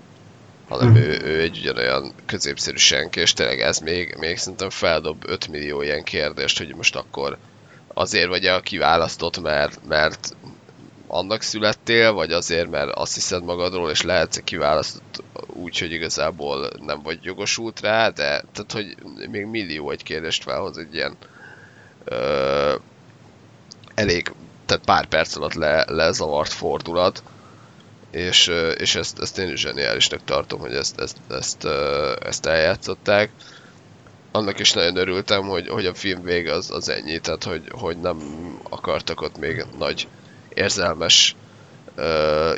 hanem mm. ő, ő egy ugyanolyan középszerű senki, és tényleg ez még, még szerintem feldob 5 millió ilyen kérdést, hogy most akkor azért vagy a kiválasztott, mert, mert annak születtél, vagy azért, mert azt hiszed magadról, és lehetsz kiválasztott úgy, hogy igazából nem vagy jogosult rá, de tehát, hogy még millió egy kérdést felhoz egy ilyen ö, elég, tehát pár perc alatt le, lezavart fordulat, és, és ezt, ezt én is zseniálisnak tartom, hogy ezt, ezt, ezt, ezt eljátszották. Annak is nagyon örültem, hogy, hogy a film vége az, az ennyi, tehát hogy, hogy nem akartak ott még nagy érzelmes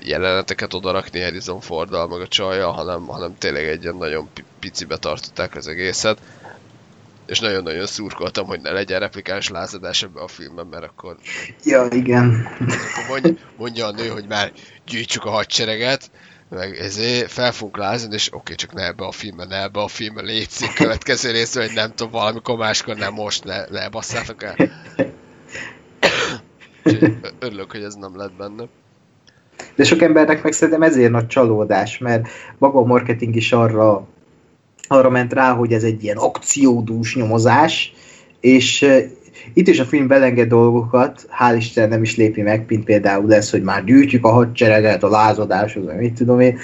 jeleneteket odarakni Harrison Forddal meg a csajjal, hanem, hanem tényleg egy ilyen nagyon picibe tartották az egészet és nagyon-nagyon szurkoltam, hogy ne legyen replikáns lázadás ebbe a filmben, mert akkor... Ja, igen. Akkor mondja, mondja a nő, hogy már gyűjtsük a hadsereget, meg ezért fel fogunk lázni, és oké, okay, csak ne ebbe a filmben, ne ebbe a filmben létszik következő részről, hogy nem tudom, valamikor máskor, nem most, ne, ne basszátok el. örülök, hogy ez nem lett benne. De sok embernek meg szerintem ezért nagy csalódás, mert maga a marketing is arra arra ment rá, hogy ez egy ilyen akciódús nyomozás, és itt is a film belenged dolgokat, hál' Isten nem is lépi meg, mint például lesz, hogy már gyűjtjük a hadsereget, a lázadáshoz, mit tudom én,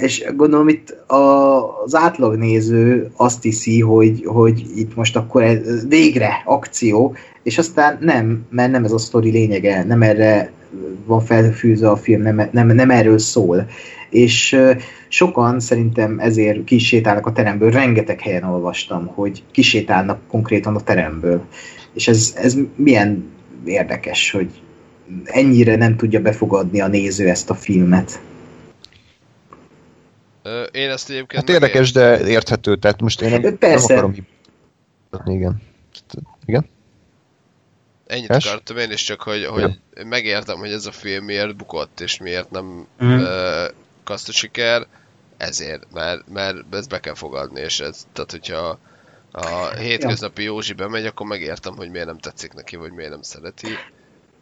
és gondolom itt az átlagnéző azt hiszi, hogy, hogy itt most akkor ez végre akció, és aztán nem, mert nem ez a sztori lényege, nem erre van felfűzve a film, nem, nem, nem erről szól. És sokan szerintem ezért kisétálnak a teremből, rengeteg helyen olvastam, hogy kisétálnak konkrétan a teremből. És ez, ez milyen érdekes, hogy ennyire nem tudja befogadni a néző ezt a filmet. Én ezt egyébként... Hát érdekes, de érthető, tehát most én nem, Persze. nem akarom Igen. Igen? Ennyit es? akartam én is csak, hogy, hogy megértem, hogy ez a film miért bukott, és miért nem mm. a siker, ezért, mert, mert ezt be kell fogadni, és ez, tehát hogyha a hétköznapi ja. Józsi bemegy, akkor megértem, hogy miért nem tetszik neki, vagy miért nem szereti.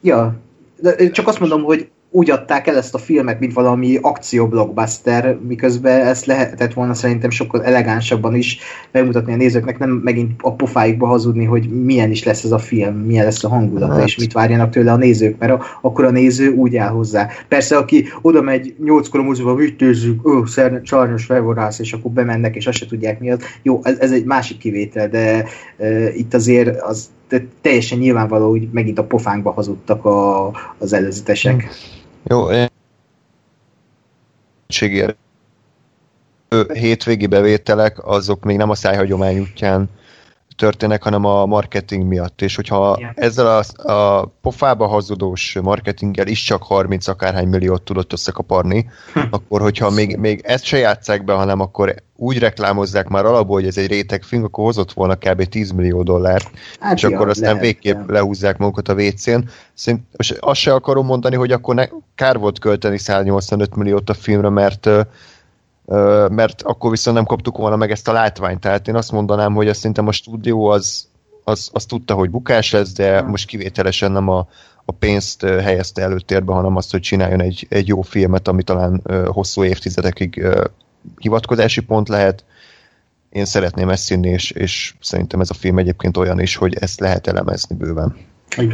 Ja, de csak azt mondom, hogy úgy adták el ezt a filmet, mint valami akció-blockbuster, miközben ezt lehetett volna szerintem sokkal elegánsabban is megmutatni a nézőknek, nem megint a pofáikba hazudni, hogy milyen is lesz ez a film, milyen lesz a hangulata, hát. és mit várjanak tőle a nézők, mert a, akkor a néző úgy áll hozzá. Persze, aki oda megy nyolckor a moziba, mit nézzük, ó, sajnos felvorász, és akkor bemennek, és azt se tudják mi az. Jó, ez, ez egy másik kivétel, de e, itt azért az de teljesen nyilvánvaló, hogy megint a pofánkba hazudtak a, az előzetesek. Jó, én hétvégi bevételek, azok még nem a szájhagyomány útján történnek, hanem a marketing miatt. És hogyha Ja. ezzel a, a pofába hazudós marketinggel is csak 30 akárhány milliót tudott összekaparni, akkor hogyha még, még ezt se játsszák be, hanem akkor úgy reklámozzák már alapból, hogy ez egy réteg film, akkor hozott volna kb. 10 millió dollárt, Hát és ja, akkor aztán lehet, végképp ja. lehúzzák magukat a WC-n. Szerint, most azt se akarom mondani, hogy akkor ne, kár volt költeni 185 milliót a filmre, mert mert akkor viszont nem kaptuk volna meg ezt a látványt. Tehát én azt mondanám, hogy azt szerintem a stúdió az, az, az tudta, hogy bukás lesz, de Ja. most kivételesen nem a, a pénzt helyezte előtérbe, hanem azt, hogy csináljon egy, egy jó filmet, ami talán hosszú évtizedekig hivatkozási pont lehet. Én szeretném ezt színni, és, és szerintem ez a film egyébként olyan is, hogy ezt lehet elemezni bőven.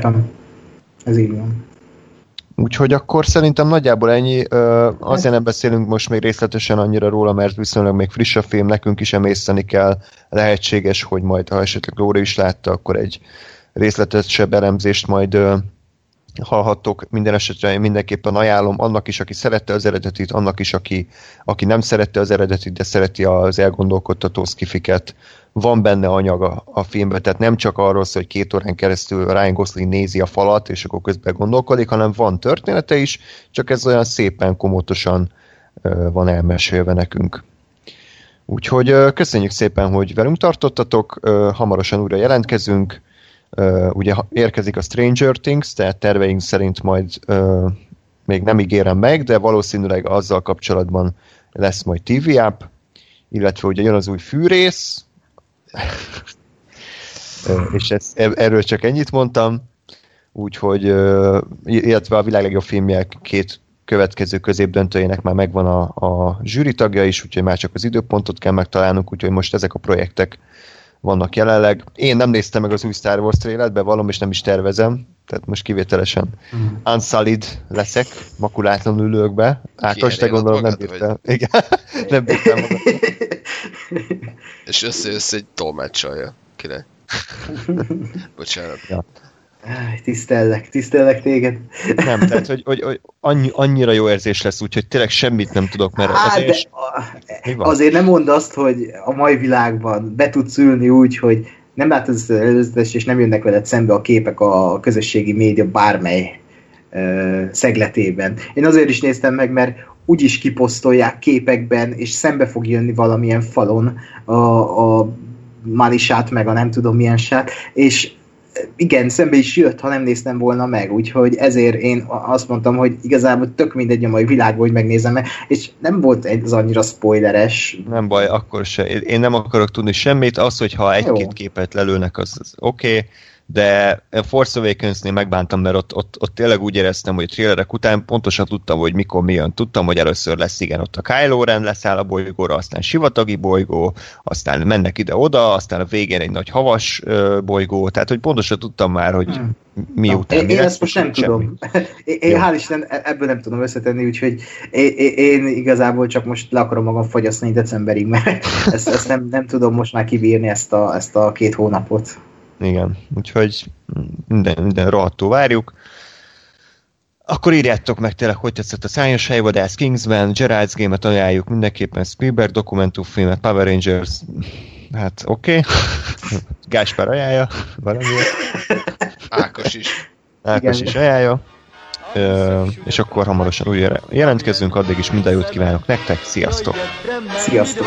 Van. Ez így van. Úgyhogy akkor szerintem nagyjából ennyi. Azért nem beszélünk most még részletesen annyira róla, mert viszonylag még friss a film, nekünk is emészteni kell. Lehetséges, hogy majd, ha esetleg Lóri is látta, akkor egy részletesebb elemzést majd hallhattok. Minden esetre én mindenképpen ajánlom annak is, aki szerette az eredetit, annak is, aki, aki nem szerette az eredetit, de szereti az elgondolkodtató szkifiket. Van benne anyag a, filmben, tehát nem csak arról szól, hogy két órán keresztül Ryan Gosling nézi a falat, és akkor közben gondolkodik, hanem van története is, csak ez olyan szépen, komótosan van elmesélve nekünk. Úgyhogy köszönjük szépen, hogy velünk tartottatok, hamarosan újra jelentkezünk, Ö, ugye érkezik a Stranger Things, tehát terveink szerint majd ö, még nem ígérem meg, de valószínűleg azzal kapcsolatban lesz majd TV app, illetve ugye jön az új fűrész, és ez, e- erről csak ennyit mondtam, úgyhogy, illetve a világ legjobb filmje két következő középdöntőjének már megvan a, a zsűri tagja is, úgyhogy már csak az időpontot kell megtalálnunk, úgyhogy most ezek a projektek vannak jelenleg. Én nem néztem meg az új Star Wars trailert, bevallom, és nem is tervezem, tehát most kivételesen Mm. unsullied leszek, makulátlanul ülök be. Ákos, te gondolom nem magad, bírtál. Igen, nem bírtál magad. És össze-össze egy tolmácsolja. Kinek? Bocsánat. Áj, Tisztellek, tisztellek téged. Nem, tehát hogy, hogy, hogy annyi, annyira jó érzés lesz, úgyhogy tényleg semmit nem tudok, mert Á, azért... de is- a- azért nem mondd azt, hogy a mai világban be tudsz ülni úgy, hogy nem látod az előzetes, és nem jönnek veled szembe a képek a közösségi média bármely ö, szegletében. Én azért is néztem meg, mert úgyis kiposztolják képekben, és szembe fog jönni valamilyen falon a, a Marisát, meg a nem tudom milyen sát, és igen, szembe is jött, ha nem néztem volna meg, úgyhogy ezért én azt mondtam, hogy igazából tök mindegy a mai világban, hogy megnézem meg, és nem volt ez annyira spoileres. Nem baj, akkor se. Én nem akarok tudni semmit. Az, hogyha egy-két képet lelőnek, az, az oké. Okay. De Force Awakens-nél megbántam, mert ott, ott, ott tényleg úgy éreztem, hogy a trailerek után pontosan tudtam, hogy mikor mi jön. Tudtam, hogy először lesz igen, ott a Kylo Ren leszáll a bolygóra, aztán sivatagi bolygó, aztán mennek ide-oda, aztán a végén egy nagy havas bolygó, tehát hogy pontosan tudtam már, hogy Hmm. miután én, mi én ezt most nem semmi. tudom. Én, én Jó. hál' Isten e- ebből nem tudom összetenni, úgyhogy én, én, én igazából csak most le akarom magam fogyasztani decemberig, mert ezt, ezt nem, nem tudom most már kibírni ezt a, ezt a két hónapot. Igen, úgyhogy minden, minden rohadtó várjuk. Akkor írjátok meg tényleg, hogy tetszett a Szájos Helyvadász Kingsman, Gerard's Game-et ajánljuk mindenképpen, Spielberg dokumentumfilmet, Power Rangers, hát oké. Okay. Gáspár ajánlja, valamiért. Ákos is. Ákos Igen. is ajánlja. Ö, és akkor hamarosan újra jelentkezünk, addig is minden jót kívánok nektek, sziasztok! Sziasztok.